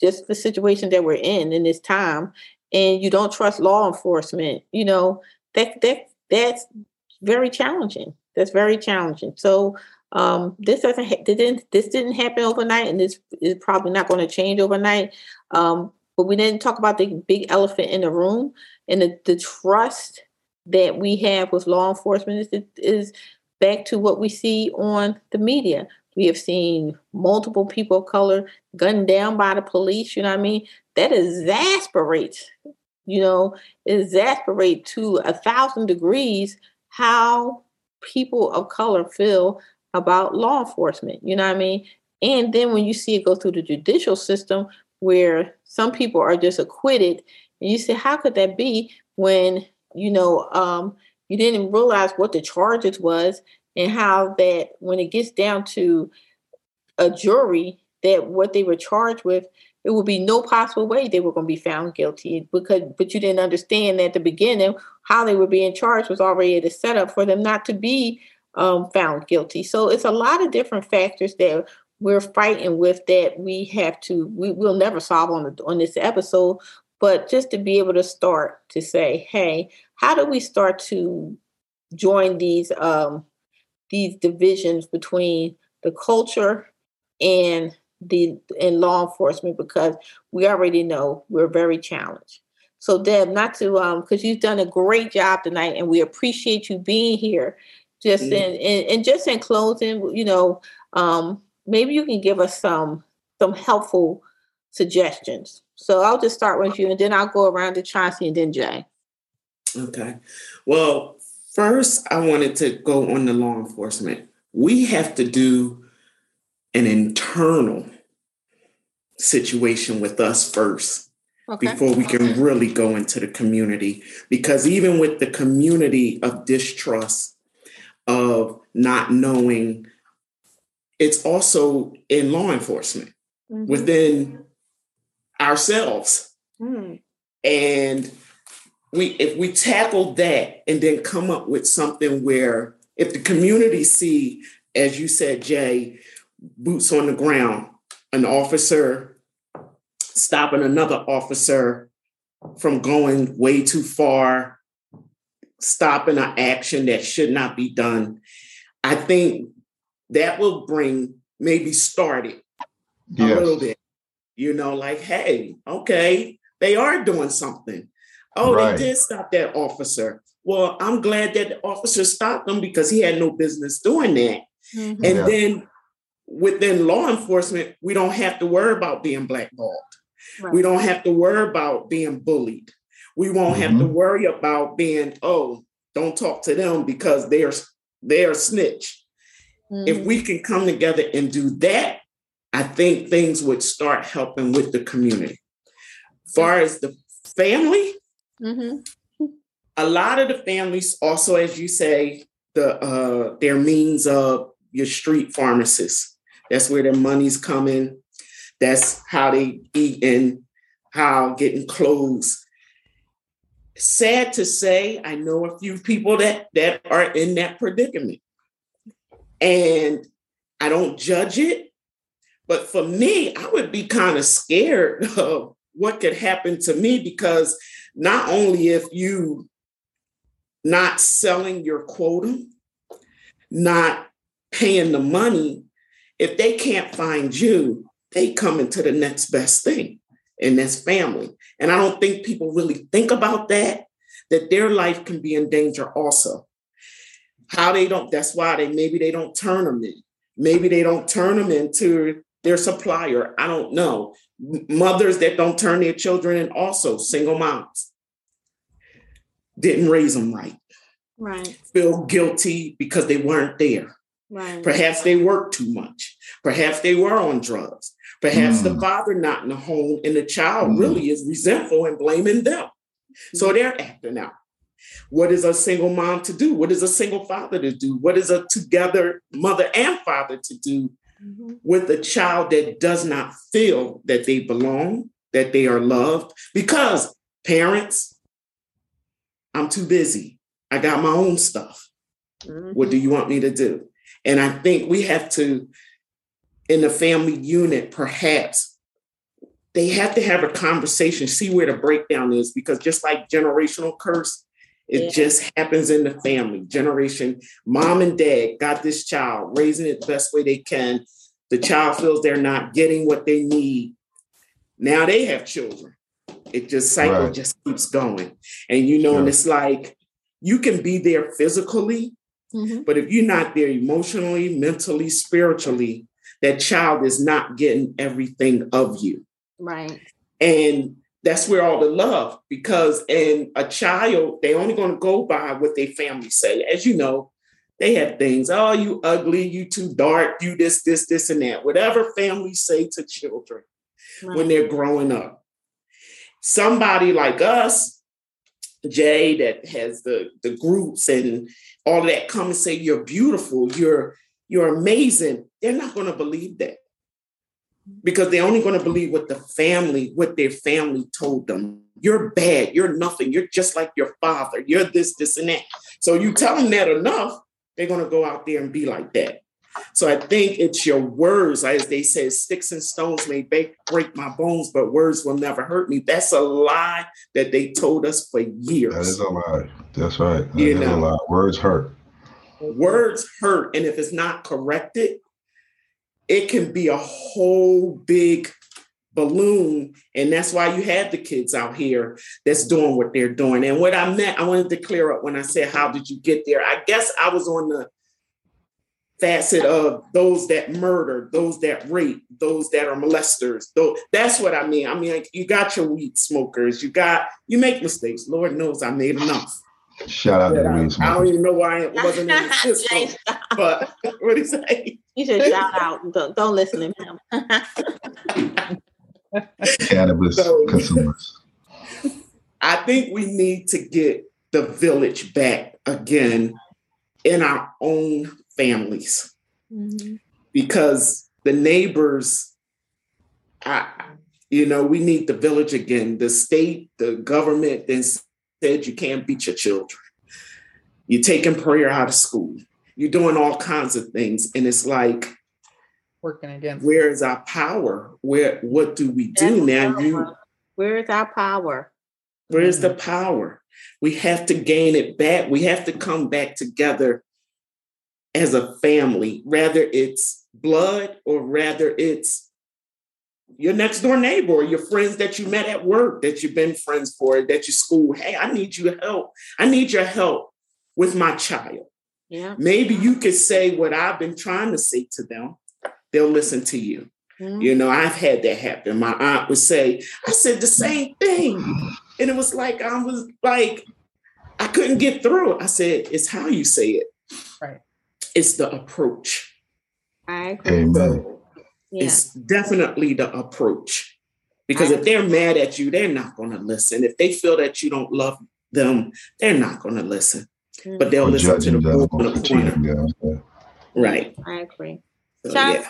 just the situation that we're in in this time. And you don't trust law enforcement you know that that that's very challenging. That's very challenging. So um, this doesn't ha- didn't this didn't happen overnight and this is probably not going to change overnight um, but we didn't talk about the big elephant in the room and the, the trust that we have with law enforcement is, is back to what we see on the media. We have seen multiple people of color gunned down by the police. You know what I mean? That exasperates, you know, exasperate to a thousand degrees how people of color feel about law enforcement. You know what I mean? And then when you see it go through the judicial system, where some people are just acquitted, and you say, how could that be when you know um, you didn't realize what the charges was, and how that when it gets down to a jury, that what they were charged with, it would be no possible way they were going to be found guilty because, but you didn't understand at the beginning how they were being charged was already the setup for them not to be um, found guilty. So it's a lot of different factors that we're fighting with that we have to we will never solve on the, on this episode but just to be able to start to say hey how do we start to join these um these divisions between the culture and the and law enforcement? Because we already know we're very challenged. So deb not to um because you've done a great job tonight and we appreciate you being here just mm-hmm. in, in and just in closing you know um maybe you can give us some some helpful suggestions. So I'll just start with you, and then I'll go around to Chauncey and then Jay. Okay. Well, first, I wanted to go on the law enforcement. We have to do an internal situation with us first okay. before we can really go into the community. Because even with the community of distrust, of not knowing it's also in law enforcement mm-hmm. within ourselves. Mm. And we if we tackle that and then come up with something where if the community see as you said, Jay, boots on the ground, an officer stopping another officer from going way too far, stopping an action that should not be done. I think that will bring maybe start it yes. a little bit. You know, like, hey, okay, they are doing something. Oh, right. they did stop that officer. Well, I'm glad that the officer stopped them because he had no business doing that. Mm-hmm. And yeah. then within law enforcement, we don't have to worry about being blackballed. Right. We don't have to worry about being bullied. We won't mm-hmm. have to mm-hmm. worry about being, oh, don't talk to them because they're they're snitch. Mm-hmm. If we can come together and do that, I think things would start helping with the community. Far as the family, mm-hmm. a lot of the families also, as you say, the uh, their means of your street pharmacists. That's where their money's coming. That's how they eat and how getting clothes. Sad to say, I know a few people that that are in that predicament. And I don't judge it, but for me, I would be kind of scared [laughs] of what could happen to me because not only if you not selling your quota, not paying the money, if they can't find you, they come into the next best thing, and that's family. And I don't think people really think about that, that their life can be in danger also. How they don't, that's why they maybe they don't turn them in. Maybe they don't turn them into their supplier. I don't know. Mothers that don't turn their children in, also single moms, didn't raise them right. Right. Feel guilty because they weren't there. Right. Perhaps they worked too much. Perhaps they were on drugs. Perhaps mm. the father not in the home and the child mm. really is resentful and blaming them. So mm-hmm. they're acting out. What is a single mom to do? What is a single father to do? What is a together mother and father to do mm-hmm. with a child that does not feel that they belong, that they are loved? Because parents, I'm too busy. I got my own stuff. Mm-hmm. What do you want me to do? And I think we have to, in the family unit, perhaps they have to have a conversation, see where the breakdown is, because just like generational curse, it yeah. just happens in the family. Generation, mom and dad got this child, raising it the best way they can. The child feels they're not getting what they need. Now they have children. It just cycle right. just keeps going. And you know, yeah. and it's like you can be there physically, Mm-hmm. But if you're not there emotionally, mentally, spiritually, that child is not getting everything of you. Right. And that's where all the love, because in a child, they only going to go by what their family say. As you know, they have things, oh, you ugly, you too dark, you this, this, this, and that. Whatever families say to children right. when they're growing up. Somebody like us, Jay, that has the, the groups and all of that come and say you're beautiful, you're you're amazing, they're not going to believe that. Because they're only going to believe what the family, what their family told them. You're bad, you're nothing, you're just like your father, you're this, this, and that. So you tell them that enough, they're going to go out there and be like that. So I think it's your words, as they say, sticks and stones may break, my bones, but words will never hurt me. That's a lie that they told us for years. That is a lie. That's right. That you know, a lie. Words hurt. Words hurt. And if it's not corrected, it can be a whole big balloon. And that's why you have the kids out here that's doing what they're doing. And what I meant, I wanted to clear up when I said, How did you get there? I guess I was on the facet of those that murder, those that rape, those that are molesters. Though that's what I mean. I mean, like, you got your weed smokers, you got you make mistakes. Lord knows I made enough. Shout out to the weed. I don't even know why I wasn't in the [laughs] system. but [laughs] what do you say? You should shout out. Don't, don't listen to him. [laughs] Cannabis so, consumers. I think we need to get the village back again in our own families mm-hmm. because the neighbors, I, you know, we need the village again. The state, the government then said you can't beat your children. You're taking prayer out of school. you're doing all kinds of things. And it's like working against where is our power? Where what do we do now? You where is our power? Where is the mm-hmm. power? We have to gain it back. We have to come back together as a family, rather it's blood or rather it's your next door neighbor or your friends that you met at work that you've been friends for, that you school. Hey, I need your help. I need your help with my child. Yeah. Maybe you could say what I've been trying to say to them. They'll listen to you. Mm-hmm. You know, I've had that happen. My aunt would say, I said the same thing. And it was like, I was like, I couldn't get through it. I said, it's how you say it. Right. It's the approach. I agree. Amen. Yeah. It's definitely the approach. Because if they're mad at you, they're not going to listen. If they feel that you don't love them, they're not going to listen. Mm-hmm. But they'll listen to the bull the Right. I agree. So, yeah.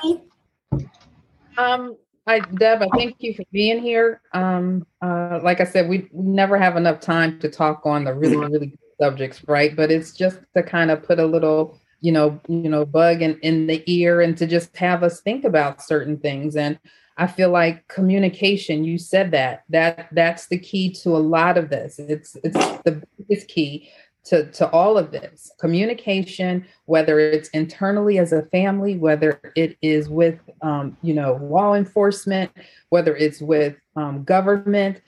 Um, Hi, Deb. I thank you for being here. Um, uh, like I said, we never have enough time to talk on the really, really good subjects, right? But it's just to kind of put a little you know, you know, bug in, in the ear and to just have us think about certain things. And I feel like communication, you said that, that that's the key to a lot of this. It's it's the biggest key to, to all of this communication, whether it's internally as a family, whether it is with, um, you know, law enforcement, whether it's with um, government,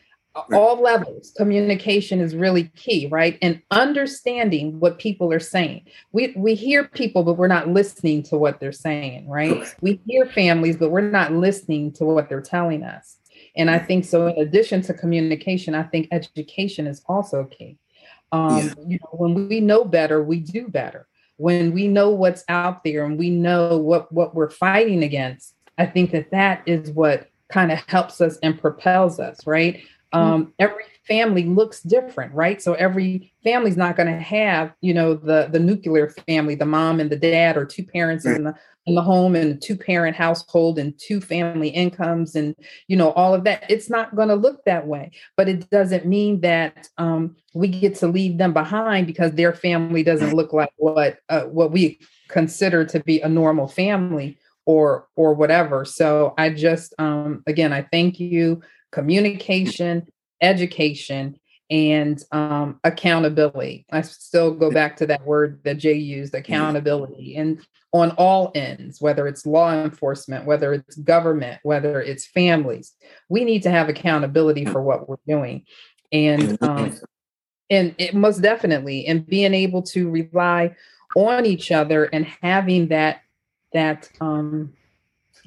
all levels communication is really key right? And understanding what people are saying. We we hear people but we're not listening to what they're saying right? We hear families but we're not listening to what they're telling us. And i think so in addition to communication i think education is also key. Um, yeah. you know when we know better we do better. When we know what's out there and we know what what we're fighting against i think that that is what kind of helps us and propels us right? Mm-hmm. Um, every family looks different right? So every family's not going to have you know the the nuclear family the mom and the dad or two parents right. in the in the home and two parent household and two family incomes and you know all of that. It's not going to look that way but it doesn't mean that um, we get to leave them behind because their family doesn't look like what uh, what we consider to be a normal family or or whatever. So i just um again i thank you communication, education, and um, accountability. I still go back to that word that Jay used accountability. And on all ends, whether it's law enforcement, whether it's government, whether it's families, we need to have accountability for what we're doing. And um, and it most definitely and being able to rely on each other and having that that um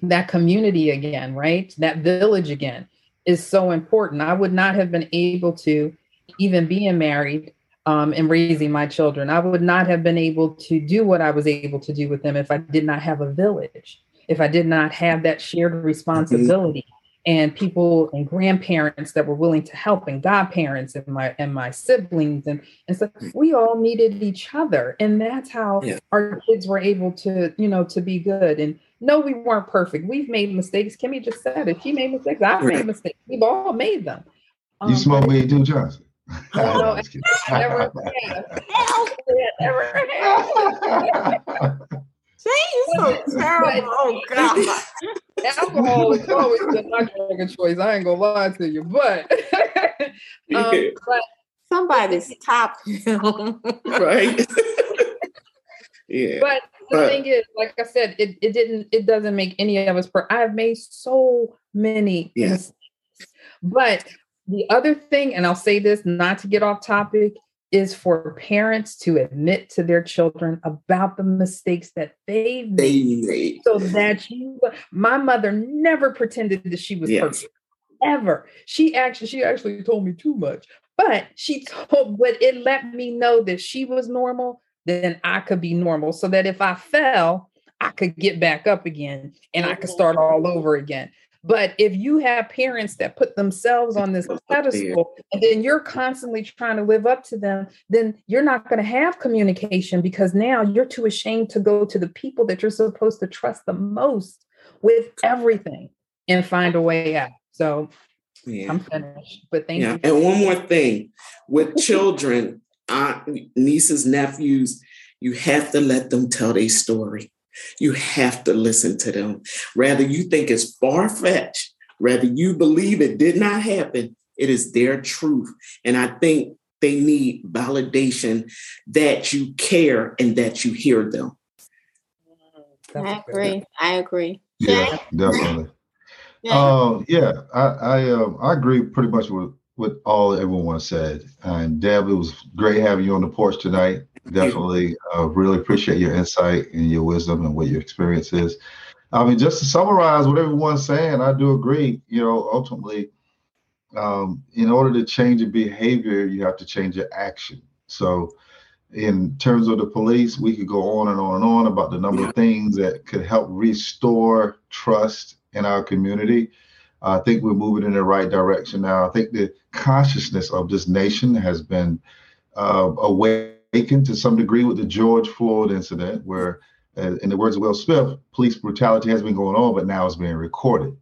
that community again right that village again is so important. I would not have been able to, even being married um, and raising my children, I would not have been able to do what I was able to do with them if I did not have a village, if I did not have that shared responsibility. And people and grandparents that were willing to help, and godparents and my and my siblings, and and so we all needed each other, and that's how yeah. our kids were able to, you know, to be good. And no, we weren't perfect. We've made mistakes. Kimmy just said it. She made mistakes. I've made mistakes. We've all made them. Um, you smoke weed too, Johnson? [laughs] No, never never She's so terrible. oh [laughs] God. Alcohol is always [laughs] been my drug of choice. I ain't gonna lie to you, but, [laughs] um, but somebody stop him. [laughs] right. yeah. But the but, thing is, like I said, it, it didn't, it doesn't make any of us per I've made so many yes. mistakes. But the other thing, and I'll say this not to get off topic, is for parents to admit to their children about the mistakes that they made, made. so that you my mother never pretended that she was yes. perfect ever she actually she actually told me too much but she told but it let me know that she was normal then I could be normal so that if I fell, I could get back up again and I could mm-hmm. start all over again. But if you have parents that put themselves on this [laughs] pedestal and then you're constantly trying to live up to them, then you're not going to have communication because now you're too ashamed to go to the people that you're supposed to trust the most with everything and find a way out. So yeah. I'm finished. But thank yeah. you. And one more thing with children, aunt, nieces, nephews, You have to let them tell their story. You have to listen to them. Rather, you think it's far fetched, rather, you believe it did not happen, it is their truth. And I think they need validation that you care and that you hear them. I agree. I agree. Yeah, definitely. Yeah, uh, yeah I I, um, I agree pretty much with with all everyone said. And Deb, it was great having you on the porch tonight. Definitely, uh, really appreciate your insight and your wisdom and what your experience is. I mean, just to summarize what everyone's saying, I do agree. You know, ultimately, um, in order to change your behavior, you have to change your action. So, in terms of the police, we could go on and on and on about the number of things that could help restore trust in our community. I think we're moving in the right direction now. I think the consciousness of this nation has been uh, to some degree with the George Floyd incident, where, uh, in the words of Will Smith, police brutality has been going on, but now it's being recorded.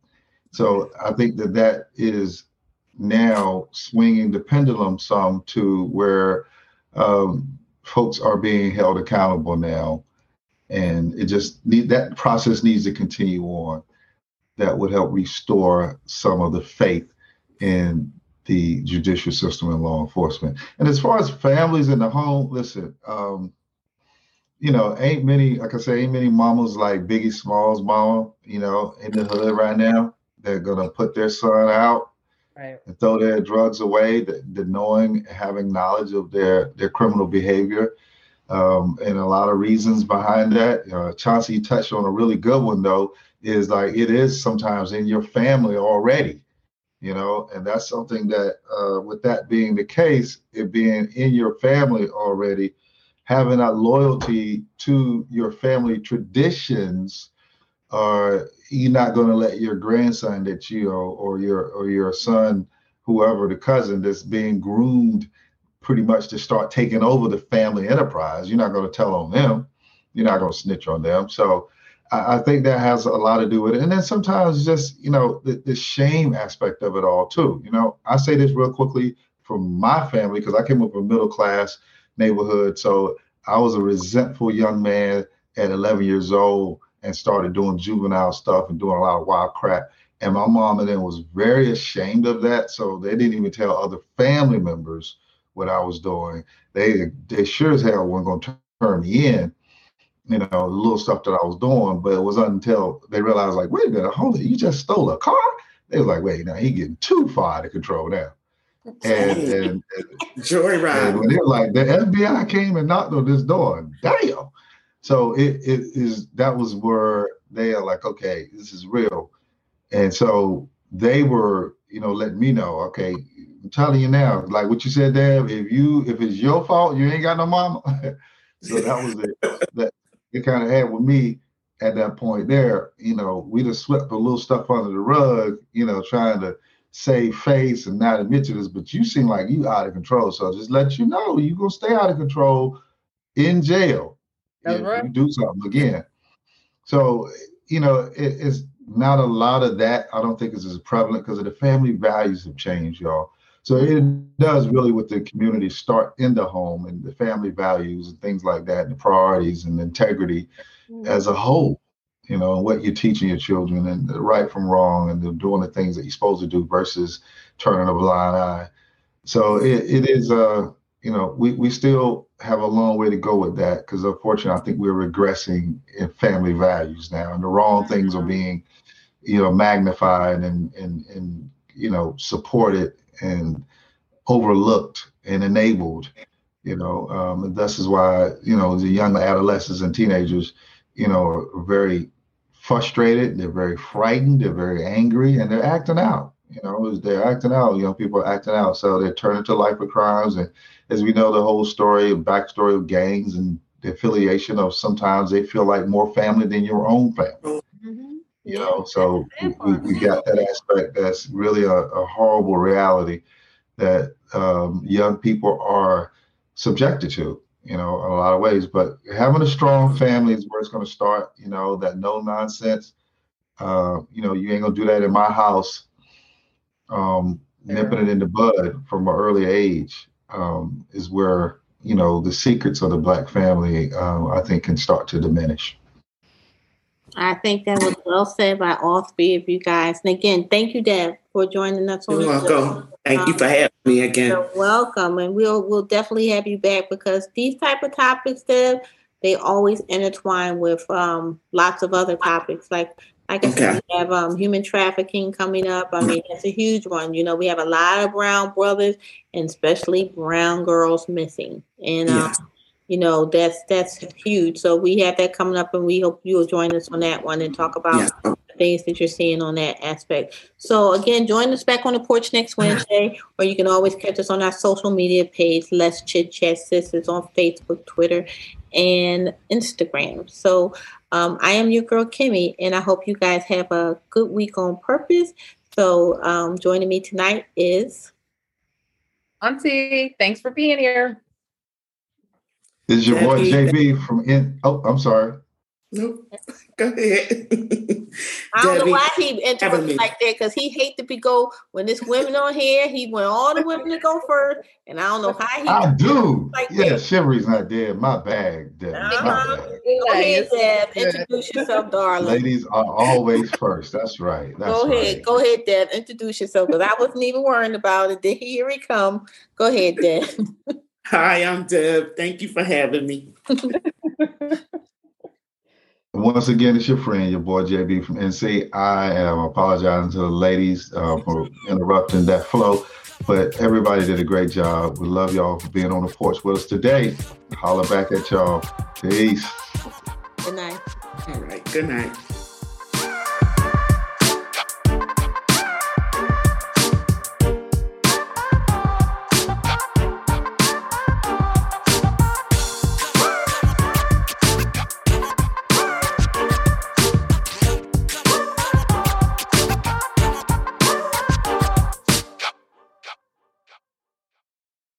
So I think that that is now swinging the pendulum some to where um, folks are being held accountable now, and it just need, that process needs to continue on. That would help restore some of the faith in the judicial system and law enforcement. And as far as families in the home, listen, um, you know, ain't many, like I say, ain't many mamas like Biggie Smalls' mama, you know, in the hood right now. They're gonna put their son out right. and throw their drugs away, the, the, knowing, having knowledge of their their criminal behavior, um, and a lot of reasons behind that. Uh, Chauncey touched on a really good one though, is like it is sometimes in your family already, you know, and that's something that, uh, with that being the case, it being in your family already, having that loyalty to your family traditions are you're not going to let your grandson that you know, or your or your son, whoever the cousin that's being groomed pretty much to start taking over the family enterprise. You're not going to tell on them. You're not going to snitch on them. So I, I, think that has a lot to do with it. And then sometimes just, you know, the, the shame aspect of it all too. You know, I say this real quickly from my family because I came up from a middle class neighborhood. So I was a resentful young man at 11 years old and started doing juvenile stuff and doing a lot of wild crap. And my mom and then was very ashamed of that. So they didn't even tell other family members what I was doing. They they sure as hell weren't gonna turn me in, you know, little stuff that I was doing. But it was until they realized, like, wait a minute, hold it, you just stole a car? They was like, wait, now he getting too far out of control now. And, and, and [laughs] joyride. And when they're like, the FBI came and knocked on this door. Damn. So it, it is that was where they are like, okay, this is real. And so they were, you know, letting me know, okay, I'm telling you now, like what you said, Deb, if you if it's your fault, you ain't got no mama. [laughs] so that was it. [laughs] That it kind of had with me at that point there, you know, we just swept a little stuff under the rug, you know, trying to save face and not admit to this, but you seem like you out of control. So just let you know you're gonna stay out of control in jail that's if right. you do something again. So, you know, it, it's not a lot of that. I don't think is as prevalent because the family values have changed, y'all. So it does really with the community start in the home and the family values and things like that, and the priorities and integrity mm-hmm. as a whole. You know, what you're teaching your children and the right from wrong and doing the things that you're supposed to do versus turning a blind eye. So it, it is uh you know, we, we still have a long way to go with that because unfortunately, I think we're regressing in family values now, and the wrong things are mm-hmm. being, you know, magnified and and and you know supported and overlooked and enabled. You know, um, and this is why you know the young adolescents and teenagers, you know, are very frustrated. They're very frightened. They're very angry, and they're acting out. You know, they're acting out. Young people are acting out, so they're turning to life of crimes and as we know the whole story backstory of gangs and the affiliation of sometimes they feel like more family than your own family. You know, so we, we, got that aspect that's really a, a horrible reality that um, young people are subjected to, you know, in a lot of ways. But having a strong family is where it's going to start, you know, that no nonsense. Uh, you know, you ain't going to do that in my house, um, nipping it in the bud from an early age um, is where you know, the secrets of the black family, uh, I think, can start to diminish. I think that was well said by all three of you guys. And again, thank you, Deb, for joining us. You're welcome. Thank you for having me again. You're welcome, and we'll we'll definitely have you back because these type of topics, Deb, they always intertwine with um, lots of other topics. Like like I okay. said, we have um, human trafficking coming up. I mean, that's a huge one. You know, we have a lot of brown brothers and especially brown girls missing, and. Um, yeah you know that's that's huge. So we have that coming up and we hope you'll join us on that one and talk about yeah. things that you're seeing on that aspect. So again join us back on the porch next wednesday [laughs] or you can always catch us on our social media page let's chit chat sisters on facebook twitter and instagram. So um, i am your girl kimmy and i hope you guys have a good week on purpose. So um, joining me tonight is auntie thanks for being here this is your boy JB from in. Oh, I'm sorry. Nope. [laughs] Go ahead. I don't Debbie, know why he interrupted like that because he hate to be go when there's women on here. He want all the women to go first, and I don't know how he. I do. Like yeah, that. Shivery's not dead. My bag, Deb. Uh-huh. My bag. Go ahead, Deb. Introduce yourself, darling. Ladies are always first. That's right. That's go ahead. Right. Go ahead, Deb. Introduce yourself because I wasn't even worrying about it. Then here he come. Go ahead, Deb. [laughs] Hi, I'm Deb. Thank you for having me. [laughs] Once again, it's your friend, your boy JB from NC. I am apologizing to the ladies uh, for interrupting that flow, but everybody did a great job. We love y'all for being on the porch with us today. Holler back at y'all. Peace. Good night. All right. Good night.